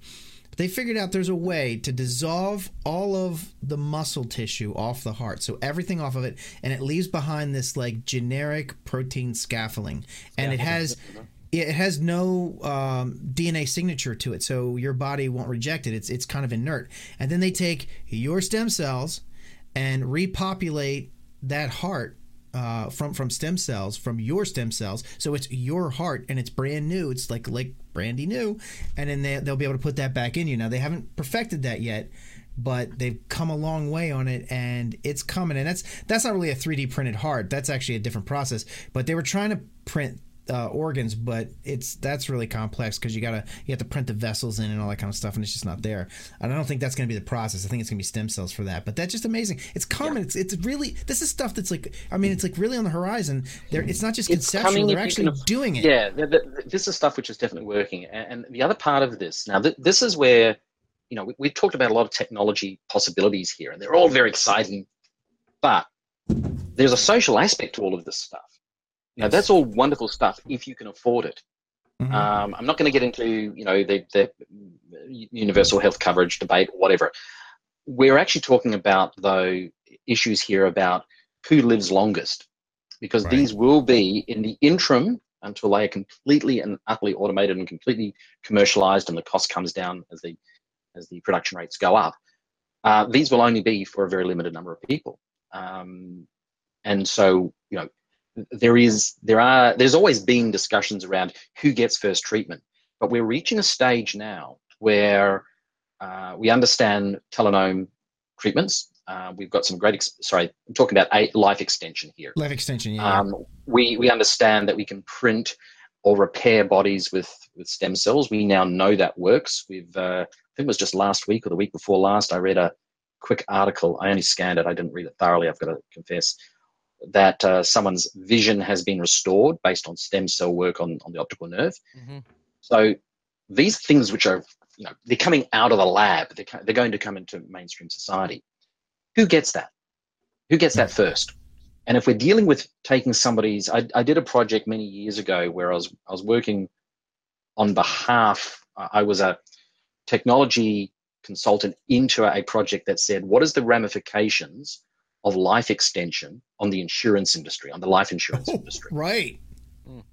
But they figured out there's a way to dissolve all of the muscle tissue off the heart, so everything off of it, and it leaves behind this like generic protein scaffolding, and it has it has no um, DNA signature to it, so your body won't reject it. It's it's kind of inert. And then they take your stem cells and repopulate that heart uh, from from stem cells from your stem cells. So it's your heart and it's brand new. It's like like brandy new, and then they, they'll be able to put that back in you. Now they haven't perfected that yet, but they've come a long way on it and it's coming and that's that's not really a 3d printed heart that's actually a different process but they were trying to print uh, organs, but it's that's really complex because you gotta you have to print the vessels in and all that kind of stuff, and it's just not there. And I don't think that's going to be the process. I think it's going to be stem cells for that. But that's just amazing. It's common. Yeah. It's it's really this is stuff that's like I mean it's like really on the horizon. There, it's not just it's conceptual. They're actually doing it. Yeah, the, the, this is stuff which is definitely working. And, and the other part of this now, th- this is where you know we, we've talked about a lot of technology possibilities here, and they're all very exciting, but there's a social aspect to all of this stuff now that's all wonderful stuff if you can afford it. Mm-hmm. Um, I'm not going to get into you know the, the universal health coverage debate or whatever. We're actually talking about though issues here about who lives longest, because right. these will be in the interim until they are completely and utterly automated and completely commercialized, and the cost comes down as the as the production rates go up. Uh, these will only be for a very limited number of people, um, and so you know there is there are there's always been discussions around who gets first treatment, but we're reaching a stage now where uh, we understand telanome treatments. Uh, we've got some great. Sorry, I'm talking about a life extension here. Life extension, yeah. Um, we we understand that we can print or repair bodies with with stem cells. We now know that works. We've uh, I think it was just last week or the week before last. I read a quick article. I only scanned it. I didn't read it thoroughly. I've got to confess that uh, someone's vision has been restored based on stem cell work on, on the optical nerve. Mm-hmm. So these things which are, you know, they're coming out of the lab, they're, they're going to come into mainstream society. Who gets that? Who gets that first? And if we're dealing with taking somebody's, I, I did a project many years ago where I was I was working on behalf. I was a technology consultant into a project that said, what is the ramifications of life extension on the insurance industry, on the life insurance oh, industry. Right.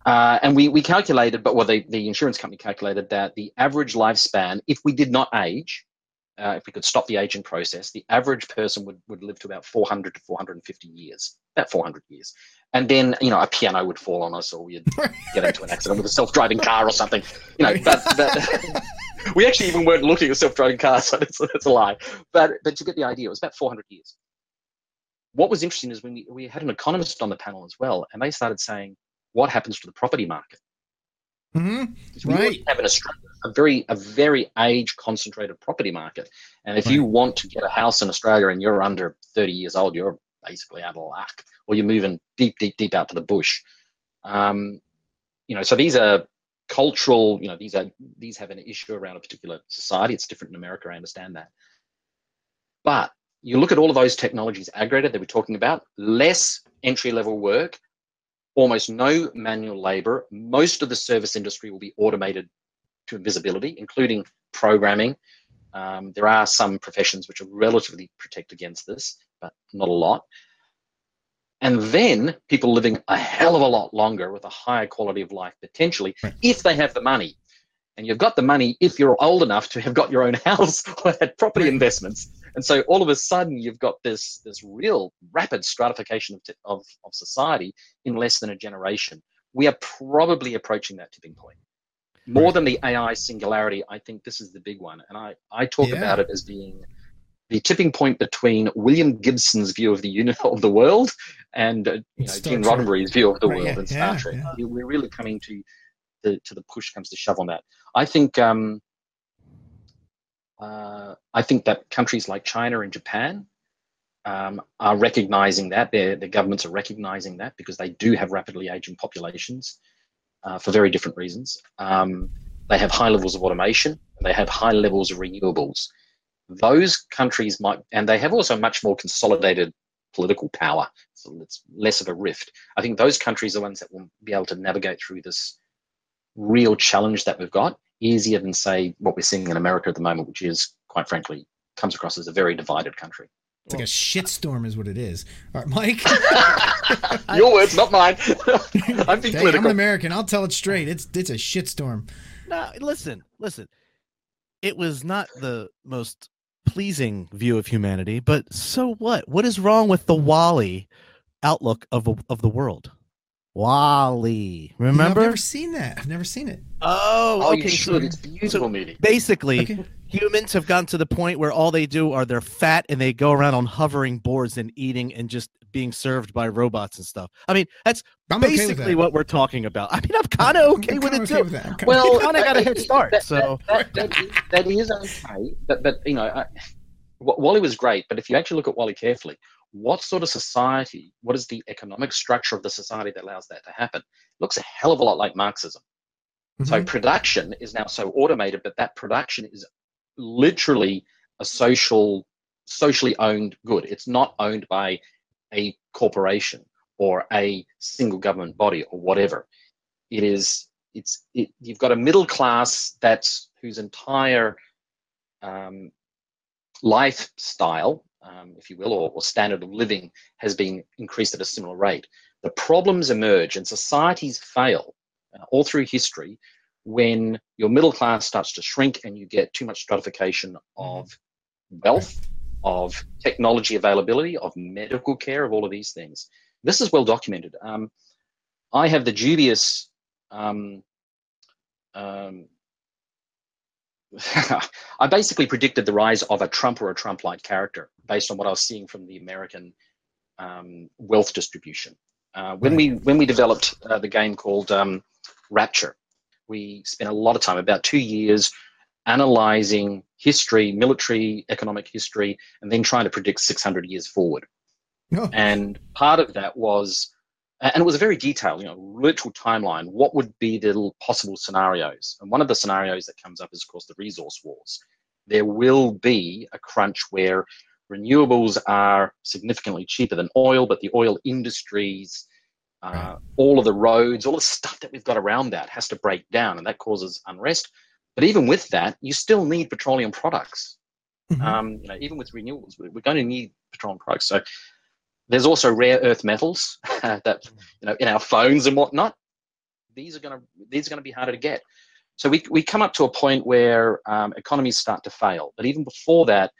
Uh, and we, we calculated, but well, the, the insurance company calculated that the average lifespan, if we did not age, uh, if we could stop the aging process, the average person would, would live to about 400 to 450 years, about 400 years. And then, you know, a piano would fall on us or we'd <laughs> get into an accident with a self driving car or something. You know, but, <laughs> but <laughs> we actually even weren't looking at self driving cars, so that's, that's a lie. But, but you get the idea, it was about 400 years what was interesting is when we, we had an economist on the panel as well, and they started saying, what happens to the property market? Mm-hmm. Right. have an Australia, a very a very age concentrated property market, and if right. you want to get a house in Australia and you're under 30 years old, you're basically out of luck, or you're moving deep, deep, deep out to the bush. Um, you know, so these are cultural. You know, these are these have an issue around a particular society. It's different in America. I understand that, but you look at all of those technologies aggregated that we're talking about, less entry level work, almost no manual labor. Most of the service industry will be automated to invisibility, including programming. Um, there are some professions which are relatively protect against this, but not a lot. And then people living a hell of a lot longer with a higher quality of life potentially, right. if they have the money. And you've got the money if you're old enough to have got your own <laughs> house or had property investments and so all of a sudden, you've got this this real rapid stratification of, of, of society in less than a generation. We are probably approaching that tipping point. More right. than the AI singularity, I think this is the big one. And I, I talk yeah. about it as being the tipping point between William Gibson's view of the unit <laughs> of the world and uh, you know Gene Roddenberry's view of the right, world yeah, and Star yeah, Trek. We're really coming to the to the push comes to shove on that. I think um, uh, I think that countries like China and Japan um, are recognizing that their the governments are recognizing that because they do have rapidly aging populations uh, for very different reasons. Um, they have high levels of automation. They have high levels of renewables. Those countries might, and they have also much more consolidated political power. So it's less of a rift. I think those countries are the ones that will be able to navigate through this real challenge that we've got easier than say what we're seeing in America at the moment, which is quite frankly comes across as a very divided country. It's like a shitstorm, is what it is. All right, Mike. <laughs> Your words, not mine. <laughs> <laughs> I'm being hey, political. I'm an American. I'll tell it straight. It's it's a shitstorm. No, listen, listen. It was not the most pleasing view of humanity, but so what? What is wrong with the WALL-E outlook of of the world? WALL-E, remember? I've never seen that. I've never seen it. Oh, oh okay. You should. It's beautiful so movie. Basically, okay. humans have gotten to the point where all they do are they're fat and they go around on hovering boards and eating and just being served by robots and stuff. I mean, that's I'm basically okay what we're talking about. I mean, I'm kind of okay I'm with it too. With well, kind of got a head start. That, so that, that, that is okay, but but you know, I, WALL-E was great. But if you actually look at WALL-E carefully, what sort of society? What is the economic structure of the society that allows that to happen? It looks a hell of a lot like Marxism. Mm-hmm. So production is now so automated, but that production is literally a social, socially owned good. It's not owned by a corporation or a single government body or whatever. It is. It's. It, you've got a middle class that's whose entire um, lifestyle, um, if you will, or, or standard of living has been increased at a similar rate. The problems emerge and societies fail uh, all through history when your middle class starts to shrink and you get too much stratification of wealth, of technology availability, of medical care, of all of these things. This is well documented. Um, I have the dubious um, um, I basically predicted the rise of a Trump or a Trump-like character based on what I was seeing from the American um, wealth distribution. Uh, when we when we developed uh, the game called um, Rapture, we spent a lot of time, about two years, analyzing history, military, economic history, and then trying to predict 600 years forward. Oh. And part of that was, and it was a very detailed, you know, literal timeline. What would be the possible scenarios? And one of the scenarios that comes up is, of course, the resource wars. There will be a crunch where renewables are significantly cheaper than oil, but the oil industries uh, all of the roads, all the stuff that we've got around that has to break down, and that causes unrest. But even with that, you still need petroleum products. Mm-hmm. Um, you know, even with renewables, we're going to need petroleum products. So there's also rare earth metals <laughs> that you know in our phones and whatnot. These are going to these are going to be harder to get. So we we come up to a point where um, economies start to fail. But even before that,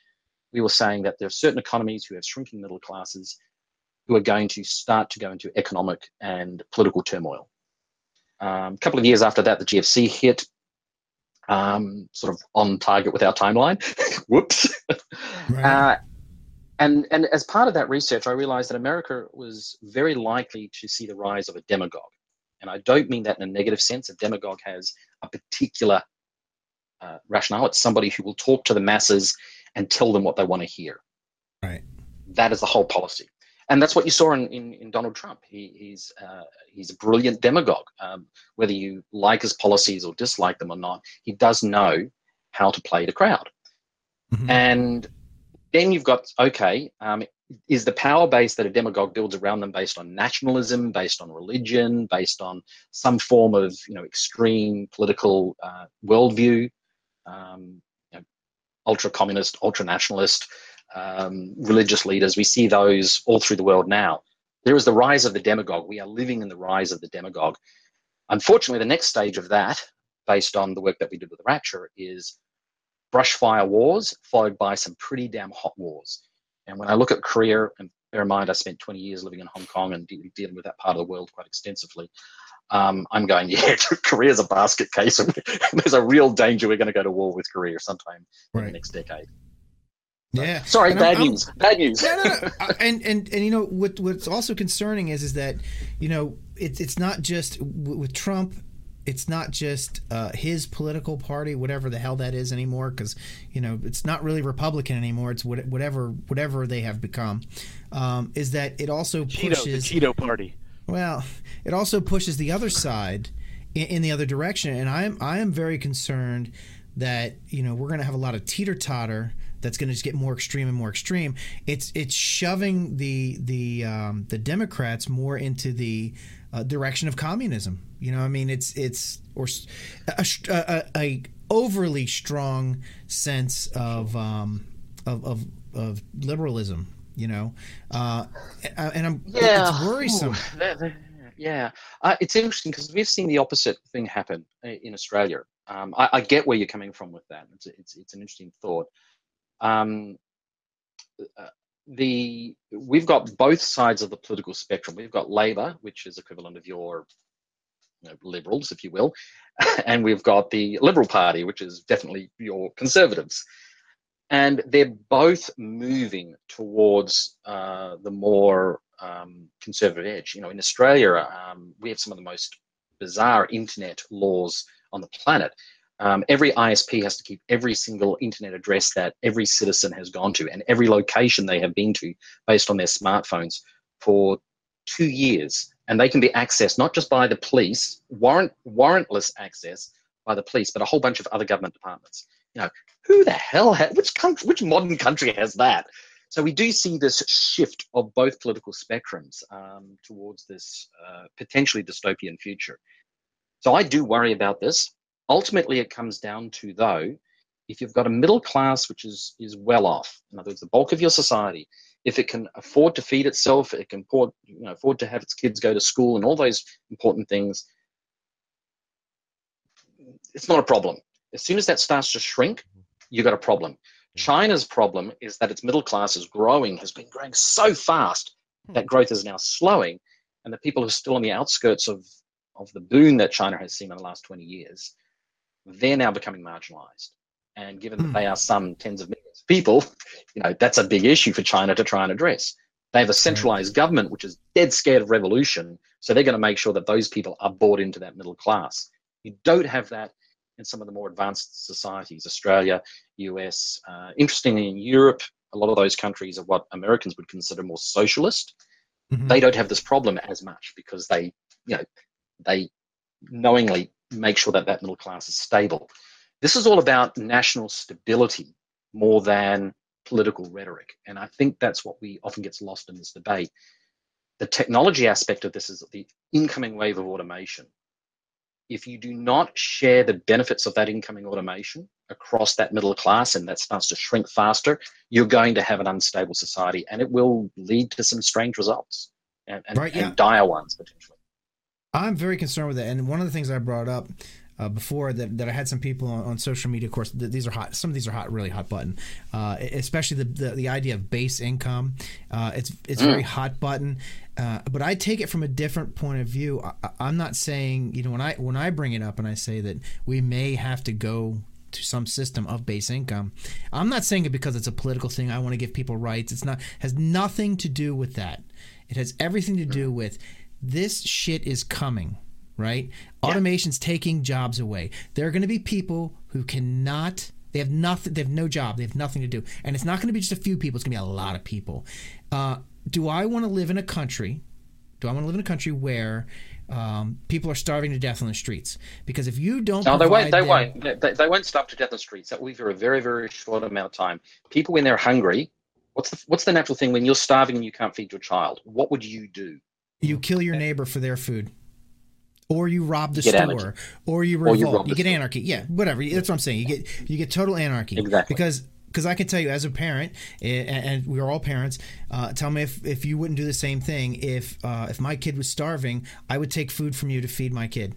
we were saying that there are certain economies who have shrinking middle classes who are going to start to go into economic and political turmoil. Um, a couple of years after that, the GFC hit, um, sort of on target with our timeline. <laughs> Whoops. Right. Uh, and, and as part of that research, I realized that America was very likely to see the rise of a demagogue. And I don't mean that in a negative sense. A demagogue has a particular uh, rationale. It's somebody who will talk to the masses and tell them what they want to hear. Right. That is the whole policy and that's what you saw in, in, in Donald Trump. He, he's uh, he's a brilliant demagogue. Um, whether you like his policies or dislike them or not, he does know how to play the crowd. Mm-hmm. And then you've got okay, um, is the power base that a demagogue builds around them based on nationalism, based on religion, based on some form of you know extreme political uh, worldview, um, you know, ultra communist, ultra nationalist um, religious leaders. We see those all through the world now. There is the rise of the demagogue. We are living in the rise of the demagogue. Unfortunately, the next stage of that, based on the work that we did with the Rapture, is brushfire wars followed by some pretty damn hot wars. And when I look at Korea, and bear in mind I spent 20 years living in Hong Kong and de- dealing with that part of the world quite extensively, um, I'm going, <laughs> yeah, Korea's a basket case. And <laughs> there's a real danger we're going to go to war with Korea sometime right. in the next decade. Yeah. Sorry, and bad I'm, news. I'm, bad news. no, no. <laughs> and and and you know what? What's also concerning is is that you know it's it's not just with Trump. It's not just uh, his political party, whatever the hell that is anymore, because you know it's not really Republican anymore. It's whatever whatever they have become. Um, is that it also pushes Cheeto, the Cheeto Party? Well, it also pushes the other side in, in the other direction, and I am I am very concerned that you know we're going to have a lot of teeter totter that's going to just get more extreme and more extreme. It's it's shoving the the um, the Democrats more into the uh, direction of communism. You know, I mean, it's it's or a, a, a overly strong sense of um, of, of, of liberalism. You know, uh, and I'm yeah. it's worrisome. Ooh, yeah, uh, it's interesting because we've seen the opposite thing happen uh, in Australia. Um, I, I, get where you're coming from with that. It's, it's, it's an interesting thought. Um, uh, the we've got both sides of the political spectrum. We've got Labor, which is equivalent of your you know, liberals, if you will, <laughs> and we've got the Liberal Party, which is definitely your conservatives. And they're both moving towards uh, the more um, conservative edge. You know, in Australia, um, we have some of the most bizarre internet laws on the planet. Um, every ISP has to keep every single internet address that every citizen has gone to and every location they have been to based on their smartphones for two years. And they can be accessed not just by the police, warrant warrantless access by the police, but a whole bunch of other government departments. You know, who the hell has which country, which modern country has that? So we do see this shift of both political spectrums um, towards this uh, potentially dystopian future. So I do worry about this. Ultimately, it comes down to though, if you've got a middle class which is is well off, in other words, the bulk of your society, if it can afford to feed itself, it can afford, you know, afford to have its kids go to school and all those important things, it's not a problem. As soon as that starts to shrink, you've got a problem. China's problem is that its middle class is growing, has been growing so fast that growth is now slowing, and the people who are still on the outskirts of, of the boon that China has seen in the last 20 years they're now becoming marginalized. And given that hmm. they are some tens of millions of people, you know, that's a big issue for China to try and address. They have a centralized government which is dead scared of revolution, so they're going to make sure that those people are bought into that middle class. You don't have that in some of the more advanced societies, Australia, US. Uh, interestingly, in Europe, a lot of those countries are what Americans would consider more socialist. Mm-hmm. They don't have this problem as much because they, you know, they knowingly make sure that that middle class is stable. This is all about national stability more than political rhetoric. And I think that's what we often gets lost in this debate. The technology aspect of this is the incoming wave of automation. If you do not share the benefits of that incoming automation across that middle class and that starts to shrink faster, you're going to have an unstable society and it will lead to some strange results and, and, right, yeah. and dire ones potentially. I'm very concerned with that. and one of the things I brought up uh, before that, that I had some people on, on social media. Of course, th- these are hot. Some of these are hot, really hot button. Uh, especially the, the, the idea of base income. Uh, it's it's mm. very hot button. Uh, but I take it from a different point of view. I, am not saying you know when I when I bring it up and I say that we may have to go to some system of base income. I'm not saying it because it's a political thing. I want to give people rights. It's not has nothing to do with that. It has everything to do with this shit is coming, right? Yeah. Automation's taking jobs away. There are going to be people who cannot. They have nothing. They have no job. They have nothing to do, and it's not going to be just a few people. It's going to be a lot of people. Uh, do I want to live in a country? Do I want to live in a country where um, people are starving to death on the streets? Because if you don't, no, they won't. They them, won't. They, they, won't starve to death on the streets. That will be for a very, very short amount of time. People, when they're hungry, what's the what's the natural thing when you're starving and you can't feed your child? What would you do? You kill your neighbor for their food. Or you rob the store, anarchy. or you revolt. Or you, you get store. anarchy. Yeah, whatever. That's what I'm saying. You get you get total anarchy. Exactly. Because because I can tell you as a parent, and, we are all parents. Uh, tell me if, if you wouldn't do the same thing if uh, if my kid was starving, I would take food from you to feed my kid.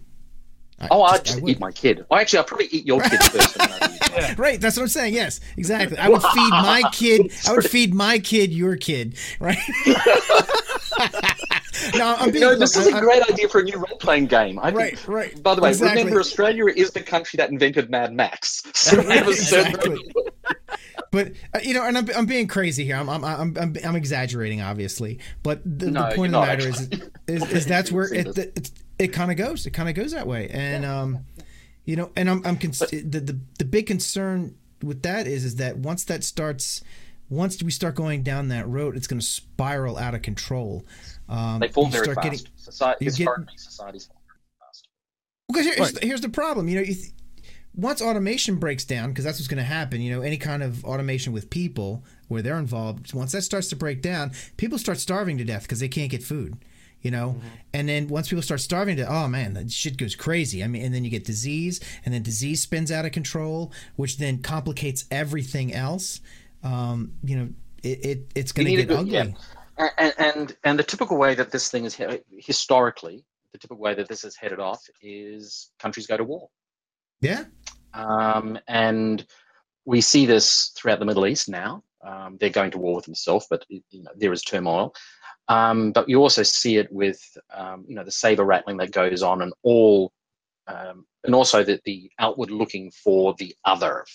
I, oh, I'd just, eat my kid. Well, actually, I'll probably eat your kid <laughs> first. yeah. <laughs> Right, that's what I'm saying. Yes, exactly. I would <laughs> feed my kid. I would feed my kid your kid. Right. <laughs> no, I'm being, no, this look, is a great idea for a new role-playing game. I right, think, right. By the way, exactly. remember Australia is the country that invented Mad Max. <laughs> <laughs> So we have a certain. exactly. But uh, you know, and I'm, I'm being crazy here. I'm I'm I'm I'm, I'm exaggerating, obviously. But the, no, the point of the matter is, is, is that's where it it, it kind of goes. It kind of goes that way, and yeah. um, you know, and I'm I'm con- but, the, the the big concern with that is is that once that starts, once we start going down that road, it's going to spiral out of control. Um, they fall very fast. Getting, Society, historically, get, societies fall very fast. Because here's, right. here's the problem. You know, you th- once automation breaks down, because that's what's going to happen, you know, any kind of automation with people where they're involved, once that starts to break down, people start starving to death because they can't get food, you know? Mm-hmm. And then once people start starving to, oh man, that shit goes crazy. I mean, and then you get disease, and then disease spins out of control, which then complicates everything else. Um, you know, it, it it's going to get ugly. Yeah. And, and, and the typical way that this thing is historically, the typical way that this is headed off is countries go to war. Yeah. Um, and we see this throughout the Middle East now. Um, they're going to war with themselves, but you know, there is turmoil. Um, but you also see it with um, you know the saber rattling that goes on, and all, um, and also that the outward looking for the other.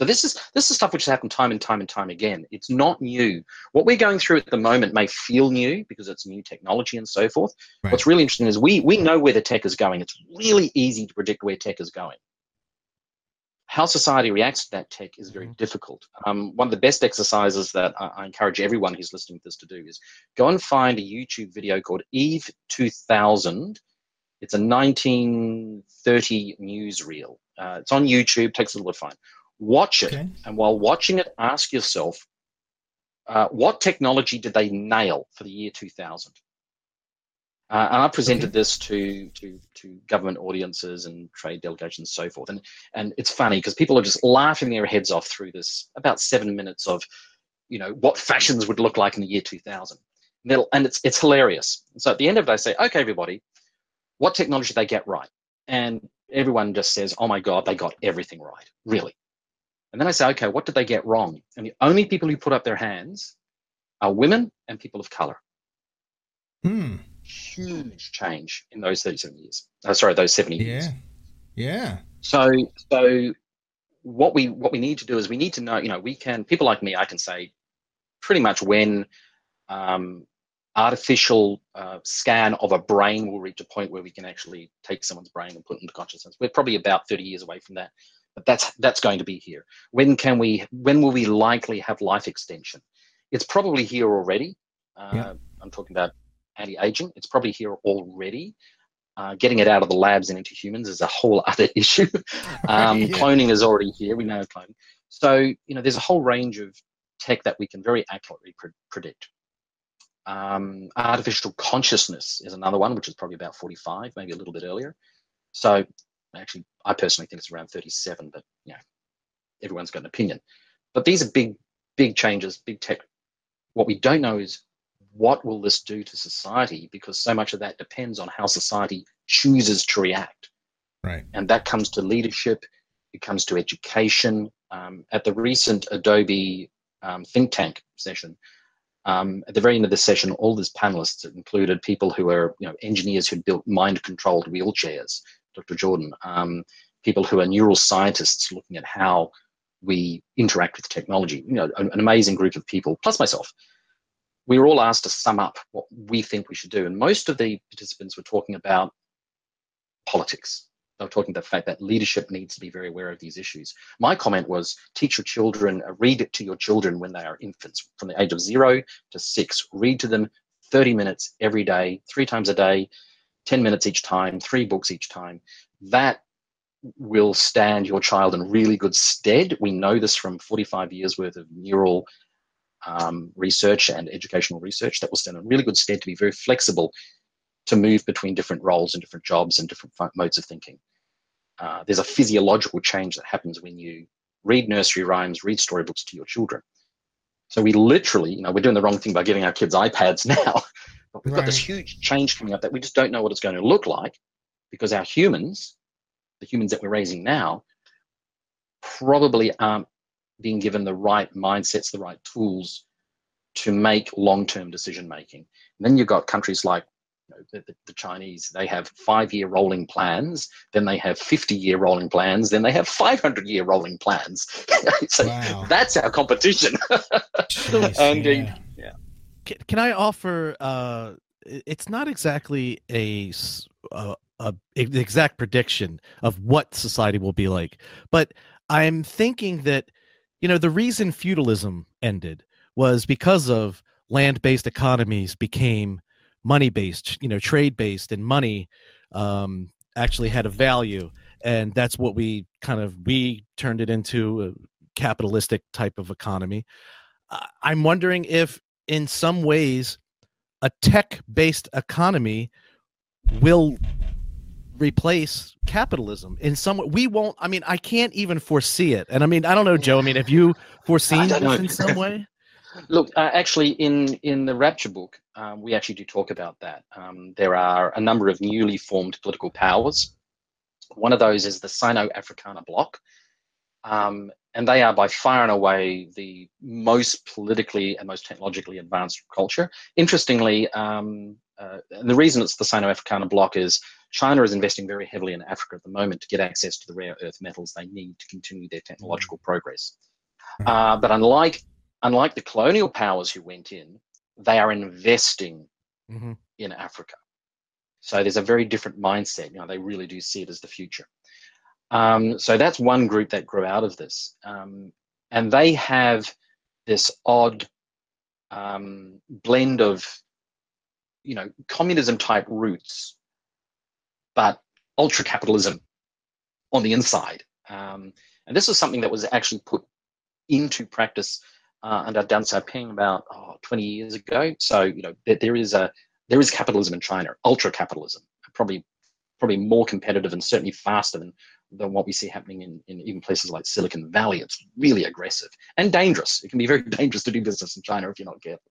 So this is this is stuff which has happened time and time and time again. It's not new. What we're going through at the moment may feel new because it's new technology and so forth. Right. What's really interesting is we we know where the tech is going. It's really easy to predict where tech is going how society reacts to that tech is very mm-hmm. difficult. Um, one of the best exercises that I, I, encourage everyone who's listening to this to do is go and find a YouTube video called Eve 2000. It's a 1930 newsreel. Uh, it's on YouTube, takes a little bit of time. Watch it, okay. and while watching it, ask yourself, uh, what technology did they nail for the year 2000? Uh, and I presented okay. this to, to, to government audiences and trade delegations and so forth. And, and it's funny because people are just laughing their heads off through this about seven minutes of, you know, what fashions would look like in the year 2000. And, and it's, it's hilarious. So at the end of it, I say, okay, everybody, what technology did they get right? And everyone just says, oh my God, they got everything right, really. And then I say, okay, what did they get wrong? And the only people who put up their hands are women and people of color. Hmm huge change in those 37 years. Oh, sorry, those 70 yeah. years. Yeah. So, so what we what we need to do is we need to know. You know, we can people like me. I can say pretty much when um, artificial uh, scan of a brain will reach a point where we can actually take someone's brain and put it into consciousness. We're probably about 30 years away from that, that's that's going to be here. When can we? When will we likely have life extension? It's probably here already. Uh, yeah. I'm talking about anti-aging. It's probably here already. Uh, getting it out of the labs and into humans is a whole <laughs> other issue. um, <laughs> yeah. Cloning is already here. We know cloning. So you know, there's a whole range of tech that we can very accurately pre- predict. Um, artificial consciousness is another one, which is probably about 45, maybe a little bit earlier. So actually, I personally think it's around 37, but you know, everyone's got an opinion. But these are big, big changes, big tech. What we don't know is what will this do to society? Because so much of that depends on how society chooses to react. Right. And that comes to leadership, it comes to education. Um, at the recent Adobe um, think tank session, um, at the very end of the session, all these panelists included people who are you know, engineers who built mind controlled wheelchairs, Dr. Jordan, um, people who are neuroscientists looking at how we interact with technology, you know, an, an amazing group of people, plus myself we were all asked to sum up what we think we should do. And most of the participants were talking about politics. They were talking about the fact that leadership needs to be very aware of these issues. My comment was teach your children, uh, read it to your children when they are infants, from the age of zero to six. Read to them 30 minutes every day, three times a day, 10 minutes each time, three books each time. That will stand your child in really good stead. We know this from 45 years worth of neural um, research and educational research that will stand in really good stead to be very flexible to move between different roles and different jobs and different modes of thinking. Uh, there's a physiological change that happens when you read nursery rhymes, read storybooks to your children. So we literally, you know, we're doing the wrong thing by giving our kids iPads <laughs> now. But we've right. got this huge change coming up that we just don't know what it's going to look like because our humans, the humans that we're raising now, probably aren't being given the right mindsets, the right tools to make long-term decision making. And then you've got countries like the, the, the, Chinese. They have five year rolling plans, then they have 50 year rolling plans, then they have 500 year rolling plans. <laughs> so wow. that's our competition. <laughs> Jeez, and uh, yeah. Can, can, I offer? Uh, it's not exactly a, a, a exact prediction of what society will be like, but I'm thinking that you know the reason feudalism ended was because of land-based economies became money based you know trade based and money um, actually had a value and that's what we kind of we turned it into a capitalistic type of economy i'm wondering if in some ways a tech based economy will replace capitalism in some way we won't i mean i can't even foresee it and i mean i don't know joe i mean have you <laughs> foreseen this in some way <laughs> Look, uh, actually, in in the Rapture book, um, we actually do talk about that. Um, there are a number of newly formed political powers. One of those is the Sino-Africana Bloc, um, and they are by far and away the most politically and most technologically advanced culture. Interestingly, um, uh, and the reason it's the Sino-Africana Bloc is China is investing very heavily in Africa at the moment to get access to the rare earth metals they need to continue their technological progress. Uh, but unlike unlike the colonial powers who went in, they are investing mm-hmm. in Africa. So there's a very different mindset. You know, they really do see it as the future. Um, so that's one group that grew out of this, um, and they have this odd um, blend of, you know, communism type roots, but ultra capitalism on the inside. Um, and this was something that was actually put into practice uh, under Deng Xiaoping about oh, 20 years ago. So you know there, there is a there is capitalism in China, ultra capitalism, probably probably more competitive and certainly faster than than what we see happening in, in even places like Silicon Valley. It's really aggressive and dangerous. It can be very <laughs> dangerous to do business in China if you're not careful.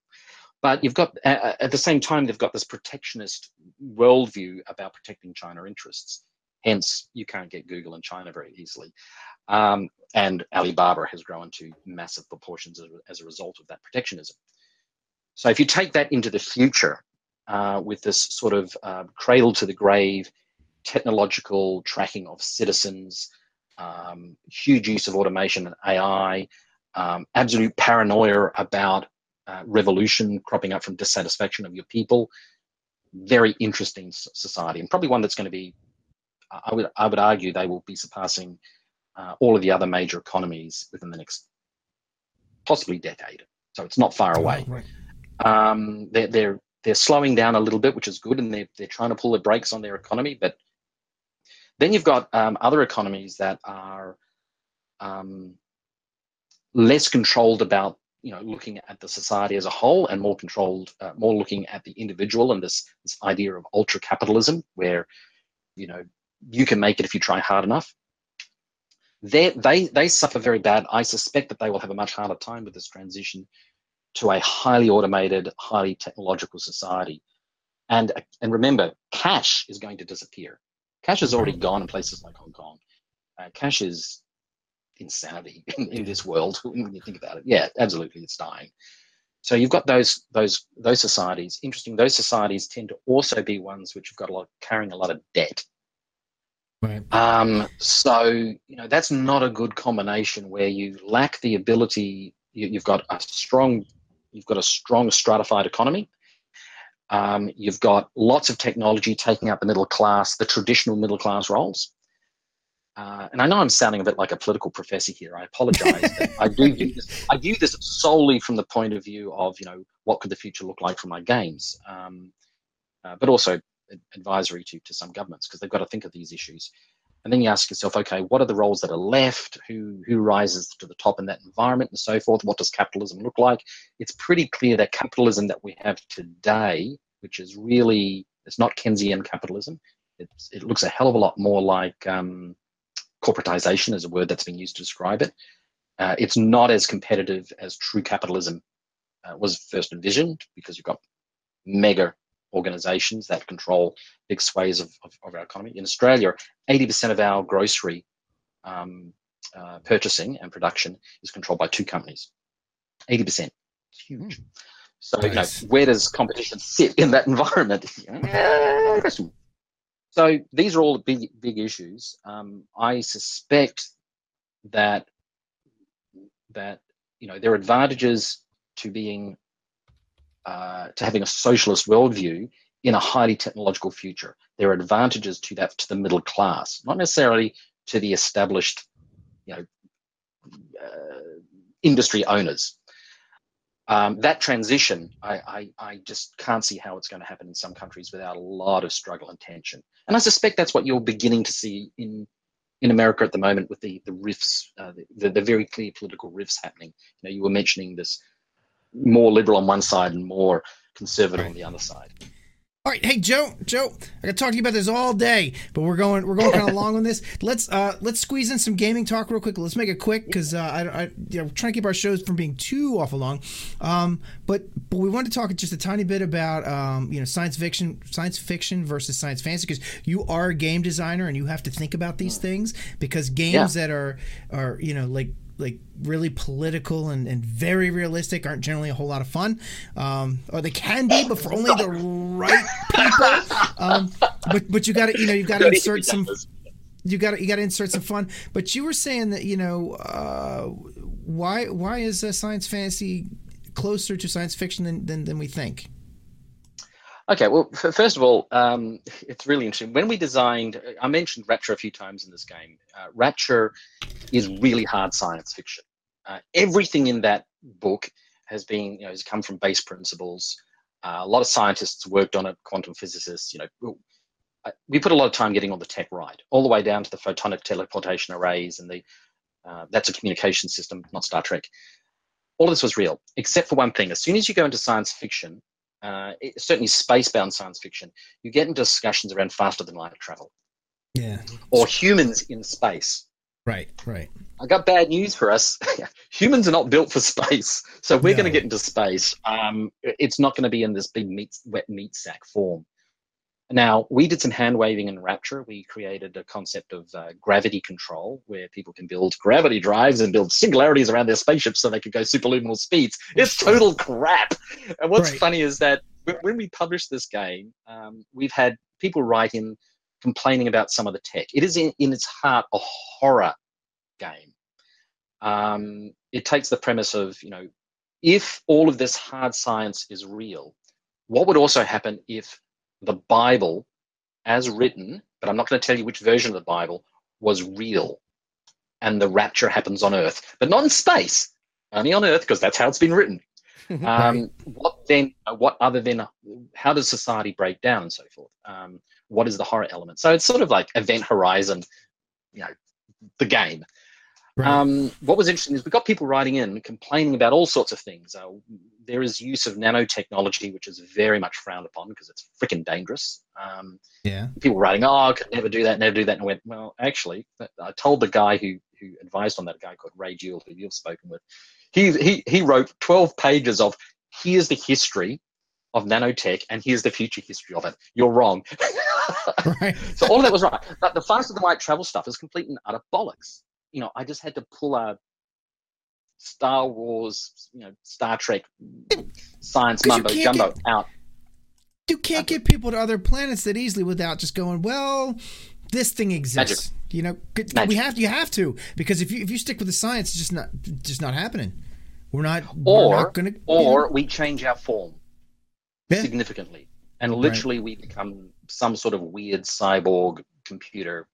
But you've got at the same time they've got this protectionist worldview about protecting China interests. Hence, you can't get Google in China very easily. Um, and Alibaba has grown to massive proportions as, as, a result of that protectionism. So if you take that into the future uh, with this sort of uh, cradle to the grave technological tracking of citizens, um, huge use of automation and AI, um, absolute paranoia about uh, revolution cropping up from dissatisfaction of your people, very interesting society and probably one that's going to be I would I would argue they will be surpassing uh, all of the other major economies within the next possibly decade. So it's not far away. Right. Um, they're, they're, they're slowing down a little bit, which is good, and they're, they're trying to pull the brakes on their economy. But then you've got um, other economies that are um, less controlled about you know looking at the society as a whole and more controlled uh, more looking at the individual and this this idea of ultra capitalism where you know you can make it if you try hard enough they, they, they suffer very bad. I suspect that they will have a much harder time with this transition to a highly automated, highly technological society. And, and remember, cash is going to disappear. Cash has already gone in places like Hong Kong. Uh, cash is insanity <laughs> in, in this world <laughs> when you think about it. Yeah, absolutely, it's dying. So you've got those those those societies. Interesting. Those societies tend to also be ones which have got a lot carrying a lot of debt. Right. Um, so you know that's not a good combination where you lack the ability. You, have got a strong, you've got a strong stratified economy. Um, you've got lots of technology taking out the middle class, the traditional middle class roles. Uh, and I know I'm sounding a bit like a political professor here. I apologize. I do view this, I view this solely from the point of view of you know what could the future look like for my games, um, uh, but also advisory to, to some governments because they've got to think of these issues. And then you ask yourself, okay, what are the roles that are left? Who who rises to the top in that environment and so forth? What does capitalism look like? It's pretty clear that capitalism that we have today, which is really it's not Keynesian capitalism. It's, it looks a hell of a lot more like um, corporatization, is a word that's been used to describe it. Uh, it's not as competitive as true capitalism uh, was first envisioned because you've got mega organizations that control big swathes of, of, of our economy. In Australia, 80% of our grocery um, uh, purchasing and production is controlled by two companies. 80%. It's huge. Mm. So, nice. you know, where does competition sit in that <laughs> environment? so these are all big, big issues. Um, I suspect that that you know there are advantages to being uh, to having a socialist worldview in a highly technological future. There are advantages to that to the middle class, not necessarily to the established, you know, uh, industry owners. Um, that transition, I, I, I, just can't see how it's going to happen in some countries without a lot of struggle and tension. And I suspect that's what you're beginning to see in in America at the moment with the the rifts, uh, the, the very clear political rifts happening. You know, you were mentioning this more liberal on one side and more conservative on the other side. All right, hey Joe, Joe, I got to talk to you about this all day, but we're going we're going kind of long on this. Let's uh let's squeeze in some gaming talk real quick. Let's make it quick because uh, I, I you know, we're trying to keep our shows from being too awful long. Um, but but we wanted to talk just a tiny bit about um you know science fiction science fiction versus science fantasy because you are a game designer and you have to think about these things because games yeah. that are are you know like like really political and, and very realistic aren't generally a whole lot of fun. Um, or they can be, but for only the right people. Um, but but you got to you know you got to insert some. You got you got to insert some fun. But you were saying that you know uh, why why is uh, science fantasy closer to science fiction than, than, than we think? Okay, well, first of all, um, <laughs> it's really interesting. When we designed, I mentioned Rapture a few times in this game. Uh, Rapture is really hard science fiction. Uh, everything in that book has been, you know, has come from base principles. Uh, a lot of scientists worked on it, quantum physicists. You know, uh, we put a lot of time getting all the tech right, all the way down to the photonic teleportation arrays and the uh, that's a communication system, not Star Trek. All of this was real, except for one thing. As soon as you go into science fiction, uh, it, certainly spacebound science fiction, you get into discussions around faster than light travel. Yeah. Or humans in space. Right, right. I got bad news for us. <laughs> humans are not built for space. So we're no. going to get into space. Um, it's not going to be in this big meat, wet meat sack form. Now, we did some hand waving in Rapture. We created a concept of uh, gravity control where people can build gravity drives and build singularities around their spaceships so they could go superluminal speeds. It's total crap. And what's right. funny is that when we published this game, um, we've had people write in complaining about some of the tech. It is in, in its heart a horror game. Um, it takes the premise of, you know, if all of this hard science is real, what would also happen if the Bible, as written, but I'm not going to tell you which version of the Bible, was real. And the rapture happens on Earth, but not in space, only on Earth, because that's how it's been written. <laughs> Um, what then? What other than how does society break down and so forth? Um, what is the horror element? So it's sort of like Event Horizon, you know, the game. Right. Um, what was interesting is we got people writing in complaining about all sorts of things. Uh, there is use of nanotechnology, which is very much frowned upon because it's freaking dangerous. Um, yeah. People writing, oh, I could never do that, never do that. And I went, well, actually, I told the guy who, who advised on that, a guy called Ray Jewell, who you've spoken with, he, he, he wrote 12 pages of here's the history of nanotech and here's the future history of it. You're wrong. <laughs> right. so all of that was right. But the faster than light travel stuff is complete and utter bollocks you know, I just had to pull a Star Wars, you know, Star Trek science mumbo jumbo get, out. You can't get people to other planets that easily without just going, well, this thing exists. Magic. You know, Magic. we have to, you have to because if you if you stick with the science, it's just not just not happening. We're not. Or we're not gonna, or know. we change our form yeah. significantly, and literally right. we become some sort of weird cyborg computer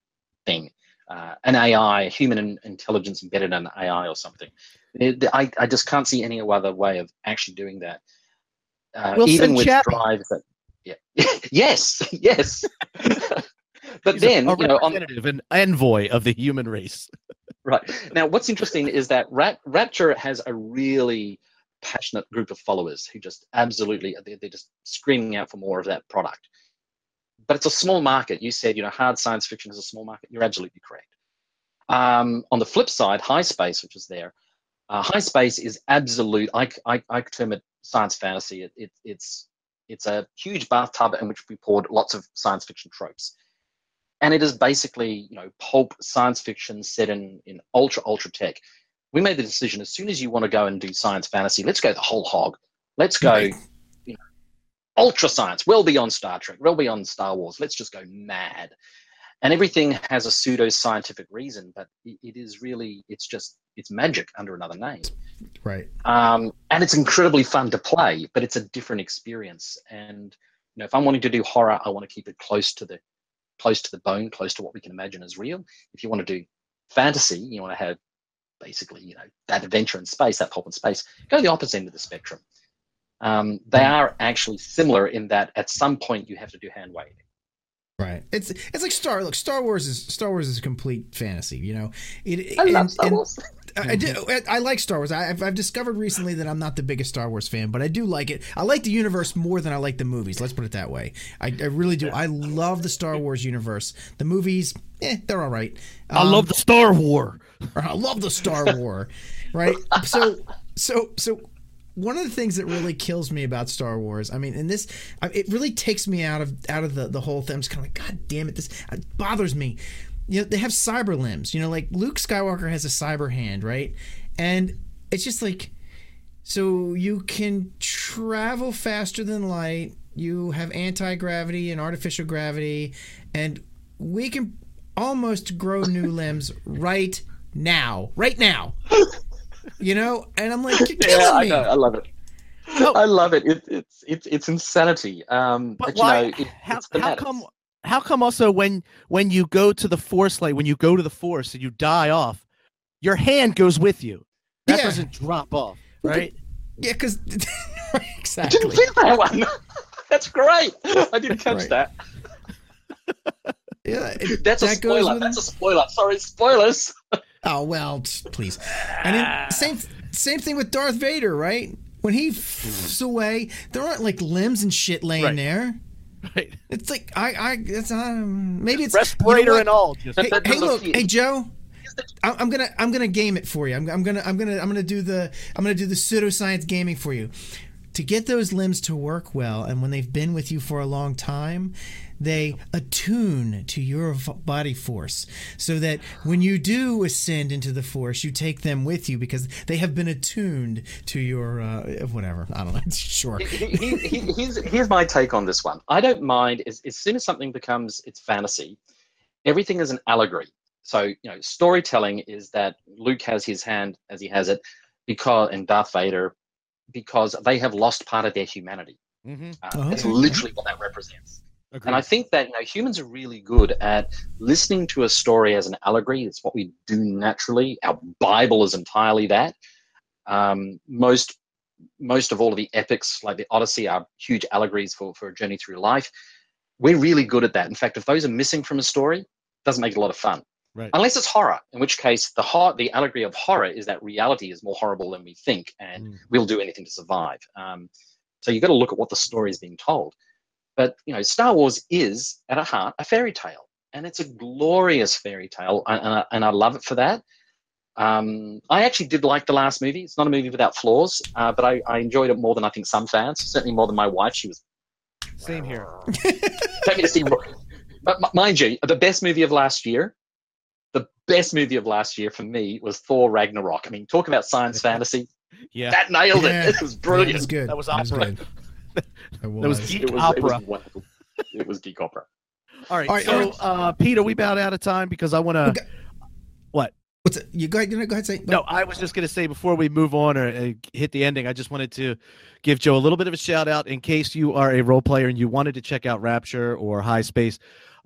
thing uh, an AI, a human intelligence embedded in an AI or something. It, I, I just can't see any other way of actually doing that. Uh, we'll even with Chappie. drives that, yeah, <laughs> yes, yes. <laughs> but He's then, a, a you know, on, an envoy of the human race. <laughs> right now, what's interesting is that Rapture has a really passionate group of followers who just absolutely they're, they're just screaming out for more of that product but it's a small market. You said, you know, hard science fiction is a small market. You're absolutely correct. Um, on the flip side, high space, which is there, uh, high space is absolute. I, I, I term it science fantasy. It, it, it's it's a huge bathtub in which we poured lots of science fiction tropes, and it is basically you know pulp science fiction set in in ultra ultra tech. We made the decision as soon as you want to go and do science fantasy, let's go the whole hog. Let's go, ultra science, well beyond Star Trek, well beyond Star Wars. Let's just go mad. And everything has a pseudo scientific reason, but it, it is really, it's just, it's magic under another name. Right. Um, and it's incredibly fun to play, but it's a different experience. And, you know, if I'm wanting to do horror, I want to keep it close to the, close to the bone, close to what we can imagine as real. If you want to do fantasy, you want to have basically, you know, that adventure in space, that pulp in space, go to the opposite end of the spectrum. Um, they are actually similar in that at some point you have to do hand waving. Right. It's it's like Star. Look, Star Wars is Star Wars is a complete fantasy. You know, it. I and, love Star Wars. I do. I like Star Wars. I've, I've discovered recently that I'm not the biggest Star Wars fan, but I do like it. I like the universe more than I like the movies. Let's put it that way. I, I really do. I love the Star Wars universe. The movies, eh, they're all right. Um, I love the Star War. <laughs> I love the Star War. Right. So so so one of the things that really kills me about Star Wars, I mean, and this, it really takes me out of out of the the whole thing. I'm just kind of like, God damn it, this it bothers me. You know, they have cyber limbs. You know, like Luke Skywalker has a cyber hand, right? And it's just like, so you can travel faster than light. You have anti gravity and artificial gravity, and we can almost grow new limbs right now, right now <laughs> you know, and I'm like, you're <laughs> killing yeah, I me. Know, I love it. No. I love it. it. It's it's it's insanity. Um, but, but why? You know, it, how, how come? How come also when when you go to the force like when you go to the force and you die off, your hand goes with you. That yeah. doesn't drop off, right? But, yeah, because exactly. <laughs> I didn't see that one. <laughs> That's great. I didn't catch that. Yeah, it, that's that a spoiler. That's a spoiler. Sorry, spoilers. Oh well, please. And then same same thing with Darth Vader, right? When he f's away, there aren't like limbs and shit laying right. there. Right. It's like I I it's um maybe it's respirator you know and all. Hey, hey look, hey Joe. I'm gonna I'm gonna game it for you. I'm, I'm gonna I'm gonna I'm gonna do the I'm gonna do the pseudoscience gaming for you. To get those limbs to work well, and when they've been with you for a long time, they attune to your body force so that when you do ascend into the force, you take them with you because they have been attuned to your uh, whatever. I don't know. <laughs> sure. He, he, he, here's, here's my take on this one. I don't mind as, as soon as something becomes it's fantasy, everything is an allegory. So, you know, storytelling is that Luke has his hand as he has it because, and Darth Vader, because they have lost part of their humanity. Mm-hmm. Uh, oh, it's literally what that represents. Agreed. And I think that you know humans are really good at listening to a story as an allegory. It's what we do naturally. Our Bible is entirely that. Um, most most of all of the epics, like the Odyssey, are huge allegories for for a journey through life. We're really good at that. In fact, if those are missing from a story, it doesn't make it a lot of fun. Right. Unless it's horror, in which case the hor- the allegory of horror is that reality is more horrible than we think, and mm. we'll do anything to survive. Um, so you've got to look at what the story is being told. But you know, Star Wars is at a heart a fairy tale, and it's a glorious fairy tale, and I, and I love it for that. Um, I actually did like the last movie. It's not a movie without flaws, uh, but I, I, enjoyed it more than I think some fans. Certainly more than my wife. She was same here. <laughs> Take me to see. But mind you, the best movie of last year, the best movie of last year for me was Thor Ragnarok. I mean, talk about science <laughs> fantasy. Yeah, that nailed it. Yeah. It was brilliant. Yeah, it was good. That was awesome. That was, was geek it was, opera. It was, it was geek opera. All right. All right so, uh, Peter, we about out of time because I want to. Okay. What? What's it? You go ahead. Go ahead. Say. No, I was just going to say before we move on or uh, hit the ending, I just wanted to give Joe a little bit of a shout out in case you are a role player and you wanted to check out Rapture or High Space,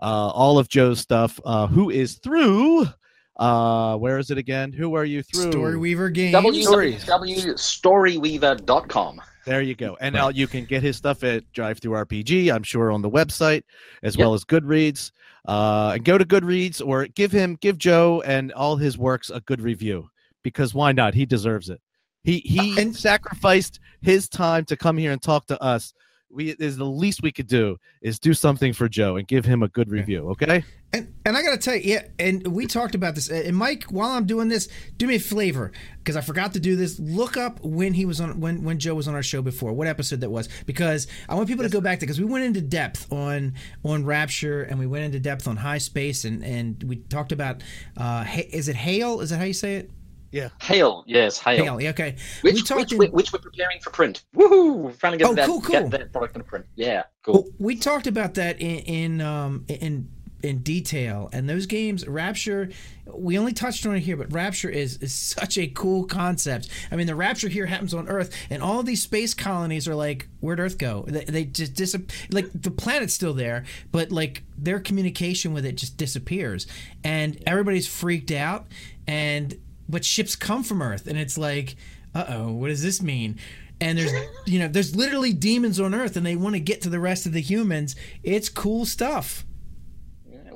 uh, all of Joe's stuff. Uh, who is through? Uh, where is it again? Who are you through? Storyweaver Games. W- www.storyweaver.com. There you go. And now you can get his stuff at DriveThruRPG, I'm sure, on the website, as yep. well as Goodreads. Uh, and go to Goodreads or give him, give Joe and all his works a good review because why not? He deserves it. He he and sacrificed his time to come here and talk to us we is the least we could do is do something for Joe and give him a good review, okay? And and I got to tell you, yeah, and we talked about this. And Mike, while I'm doing this, do me a flavor because I forgot to do this. Look up when he was on when when Joe was on our show before, what episode that was, because I want people to go back to because we went into depth on on Rapture and we went into depth on High Space and and we talked about uh is it Hail? Is that how you say it? Yeah. Hail, yes, Hail. Hail, okay. Which, we which, in... which, we're preparing for print. Woohoo! We're finally getting oh, that, cool, cool. Get that product in print. Yeah, cool. Well, we talked about that in in um, in in detail. And those games, Rapture, we only touched on it here, but Rapture is is such a cool concept. I mean, the Rapture here happens on Earth, and all these space colonies are like, where'd Earth go? They, they just disappear. Like the planet's still there, but like their communication with it just disappears, and everybody's freaked out. And but ships come from Earth, and it's like, uh oh, what does this mean? and there's you know there's literally demons on earth and they want to get to the rest of the humans it's cool stuff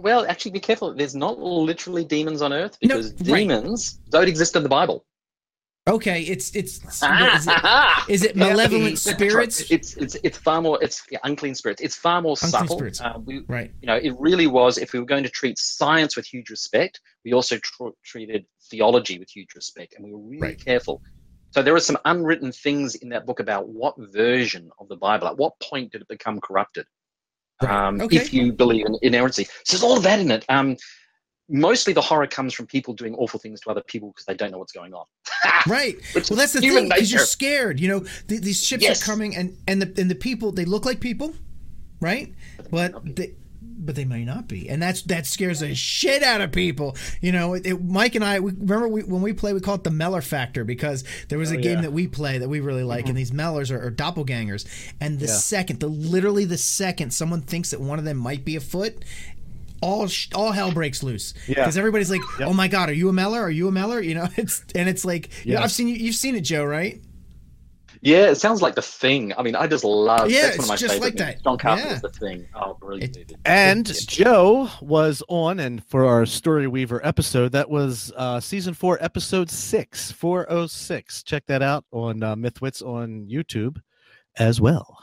well, actually, be careful. There's not literally demons on Earth because no, demons right. don't exist in the Bible. Okay, it's it's <laughs> is it, is it malevolent spirits? It's it's it's far more it's yeah, unclean spirits. It's far more unclean subtle. Spirits. Uh, we, right. You know, it really was. If we were going to treat science with huge respect, we also tr- treated theology with huge respect, and we were really right. careful. So there are some unwritten things in that book about what version of the Bible, at what point did it become corrupted? Um, okay. if you believe in inerrancy. So there's all of that in it. Um, mostly the horror comes from people doing awful things to other people because they don't know what's going on. <laughs> right. well, that's the thing because you're scared. You know, th- these ships yes. are coming, and and the and the people they look like people, right? But they, but they may not be, and that's that scares the shit out of people. You know, it, it, Mike and I we, remember we, when we play, we call it the Meller factor because there was a oh, game yeah. that we play that we really like, mm-hmm. and these Mellers are, are doppelgangers. And the yeah. second, the literally the second someone thinks that one of them might be a foot, all all hell breaks loose because yeah. everybody's like, yep. "Oh my god, are you a Meller? Are you a Meller?" You know, <laughs> it's and it's like, yes. you know, I've seen you, you've seen it, Joe, right? Yeah, it sounds like the thing. I mean, I just love. Yeah, that's one of my just like that. John Carpenter's yeah. the thing. Oh, brilliant! It, and Joe was on, and for our Story Weaver episode, that was uh, season four, episode six, four oh six. Check that out on uh, Mythwits on YouTube as well.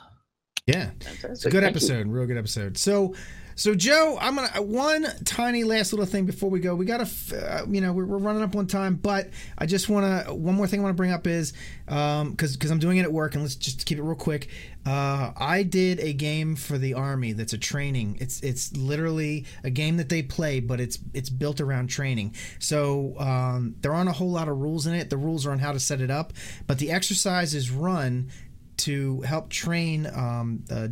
Yeah, Fantastic. it's a good Thank episode, you. real good episode. So, so Joe, I'm gonna uh, one tiny last little thing before we go. We gotta, uh, you know, we're, we're, running up on time, but I just want to one more thing I want to bring up is because um, because I'm doing it at work, and let's just keep it real quick. Uh, I did a game for the army that's a training. It's it's literally a game that they play, but it's it's built around training. So um, there aren't a whole lot of rules in it. The rules are on how to set it up, but the exercise is run to help train um, uh,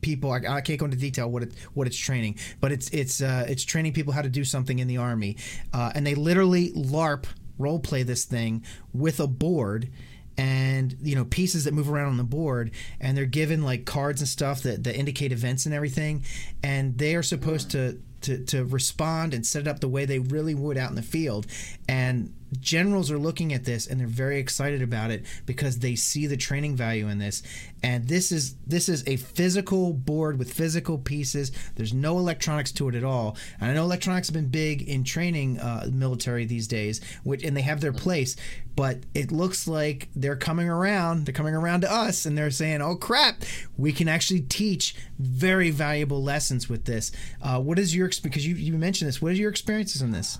people. I, I, can't go into detail what it what it's training, but it's it's uh, it's training people how to do something in the army, uh, and they literally LARP role play this thing with a board and you know pieces that move around on the board and they're given like cards and stuff that, that indicate events and everything and they are supposed to to, to respond and set it up the way they really would out in the field. And generals are looking at this and they're very excited about it because they see the training value in this. And this is this is a physical board with physical pieces. There's no electronics to it at all. And i know electronics have been big in training uh, military these days which and they have their place but it looks like they're coming around they're coming around to us and they're saying oh crap we can actually teach very valuable lessons with this. Uh, what is your because you, you mentioned this what are your experiences in this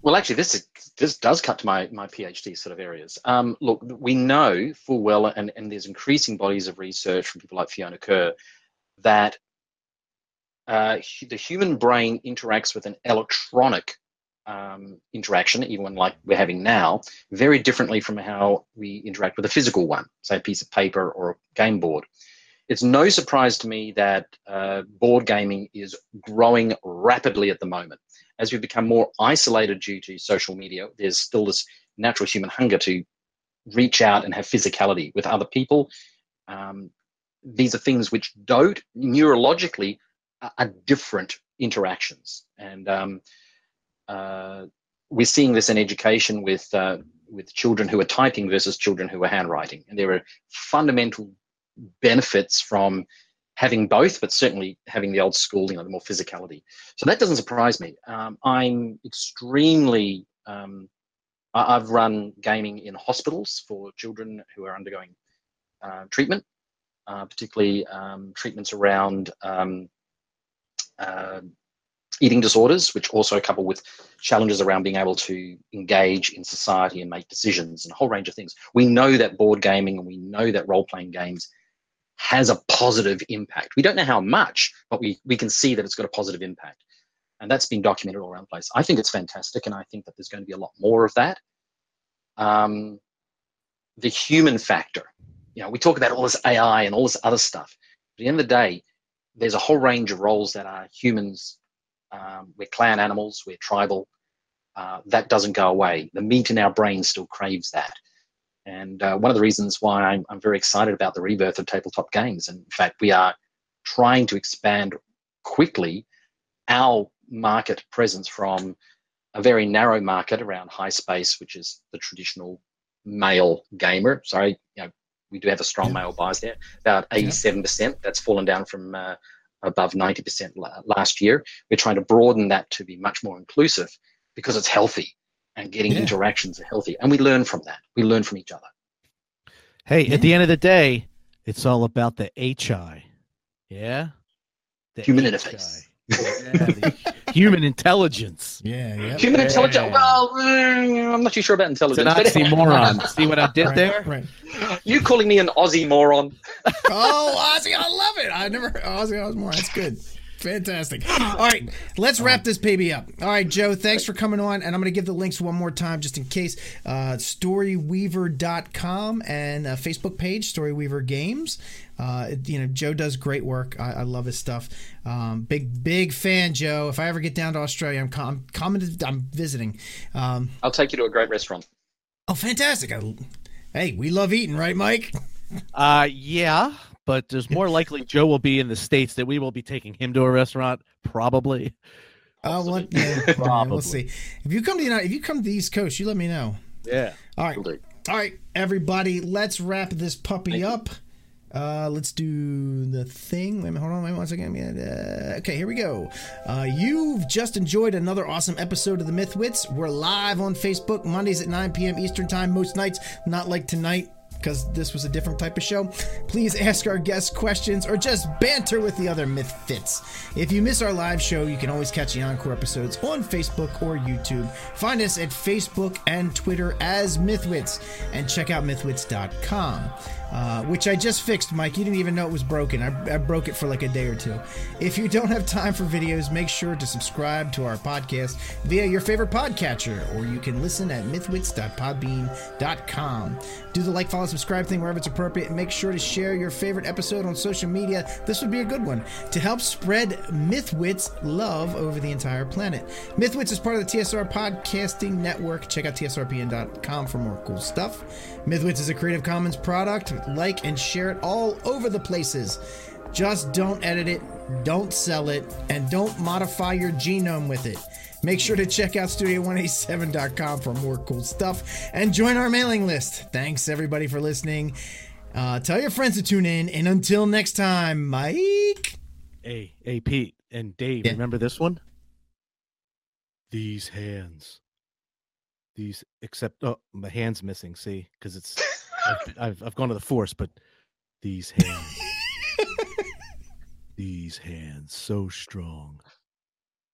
well, actually, this is, this does cut to my my PhD sort of areas. Um, look, we know full well, and, and there's increasing bodies of research from people like Fiona Kerr, that uh, the human brain interacts with an electronic um, interaction, even one like we're having now, very differently from how we interact with a physical one, say a piece of paper or a game board. It's no surprise to me that uh, board gaming is growing rapidly at the moment. As we become more isolated due to social media, there's still this natural human hunger to reach out and have physicality with other people. Um, these are things which don't neurologically are different interactions, and um, uh, we're seeing this in education with uh, with children who are typing versus children who are handwriting, and there are fundamental benefits from having both, but certainly having the old school, you know, the more physicality. So that doesn't surprise me. Um, I'm extremely. Um, I've run gaming in hospitals for children who are undergoing uh, treatment, uh, particularly um, treatments around um, uh, eating disorders, which also couple with challenges around being able to engage in society and make decisions and a whole range of things. We know that board gaming and we know that role playing games has a positive impact. We don't know how much, but we, we can see that it's got a positive impact. And that's been documented all around the place. I think it's fantastic, and I think that there's going to be a lot more of that. um, the human factor. You know, we talk about all this AI and all this other stuff. At the end of the day, there's a whole range of roles that are humans. Um, we're clan animals, we're tribal. Uh, that doesn't go away. The meat in our brain still craves that. And uh, one of the reasons why I'm, I'm very excited about the rebirth of tabletop games, and in fact, we are trying to expand quickly our market presence from a very narrow market around high space, which is the traditional male gamer. Sorry, you know, we do have a strong yeah. male bias there, about 87%. Yeah. That's fallen down from uh, above 90% last year. We're trying to broaden that to be much more inclusive because it's healthy and getting yeah. interactions are healthy. And we learn from that. We learn from each other. Hey, yeah. at the end of the day, it's all about the HI. Yeah? The Human HI. interface. Yeah, <laughs> human intelligence. Yeah, yeah. Human yeah. intelligence. Well, mm, I'm not too sure about intelligence. It's an oxymoron. <laughs> See what I did right, there? Right. You calling me an Aussie moron? oh, Aussie! I love it. I never Aussie i was moron. That's good. Fantastic. All right, let's wrap this baby up. All right, Joe, thanks for coming on. And I'm going to give the links one more time just in case. Uh, storyweaver.com and a Facebook page, Storyweaver Games. Uh, you know, Joe does great work. I, I love his stuff. Um, big, big fan, Joe. If I ever get down to Australia, I'm, com- coming to, I'm visiting. Um, I'll take you to a great restaurant. Oh, fantastic. I, hey, we love eating, right, Mike? Uh, yeah but there's more likely Joe will be in the states that we will be taking him to a restaurant, probably. <laughs> Uh, well, yeah, <laughs> probably. We'll see. If you come to the United, if you come to the East Coast, you let me know. Yeah. All right. All right, everybody. Let's wrap this puppy up. Uh, let's do the thing. Wait a minute, hold on, wait one second. Uh, okay, here we go. Uh, you've just enjoyed another awesome episode of the Mythwits. We're live on Facebook Mondays at 9 p.m. Eastern Time, most nights, not like tonight because this was a different type of show, please ask our guests questions or just banter with the other Mythwits. If you miss our live show, you can always catch the encore episodes on Facebook or YouTube. Find us at Facebook and Twitter as Mythwits and check out mythwits.com. Uh, which I just fixed, Mike. You didn't even know it was broken. I, I, broke it for like a day or two. If you don't have time for videos, make sure to subscribe to our podcast via your favorite podcatcher, or you can listen at mythwits.podbean.com. Do the like, follow, subscribe thing wherever it's appropriate, and make sure to share your favorite episode on social media. This would be a good one to help spread Mythwits love over the entire planet. Mythwits is part of the TSR Podcasting Network. Check out tsrpn.com for more cool stuff. Mythwits is a Creative Commons product. Like and share it all over the places. Just don't edit it, don't sell it, and don't modify your genome with it. Make sure to check out studio187.com for more cool stuff and join our mailing list. Thanks everybody for listening. Uh, tell your friends to tune in, and until next time, Mike. Hey, hey, Pete and Dave, yeah. remember this one? These hands these except oh my hands missing see because it's I've, I've, I've gone to the force but these hands <laughs> these hands so strong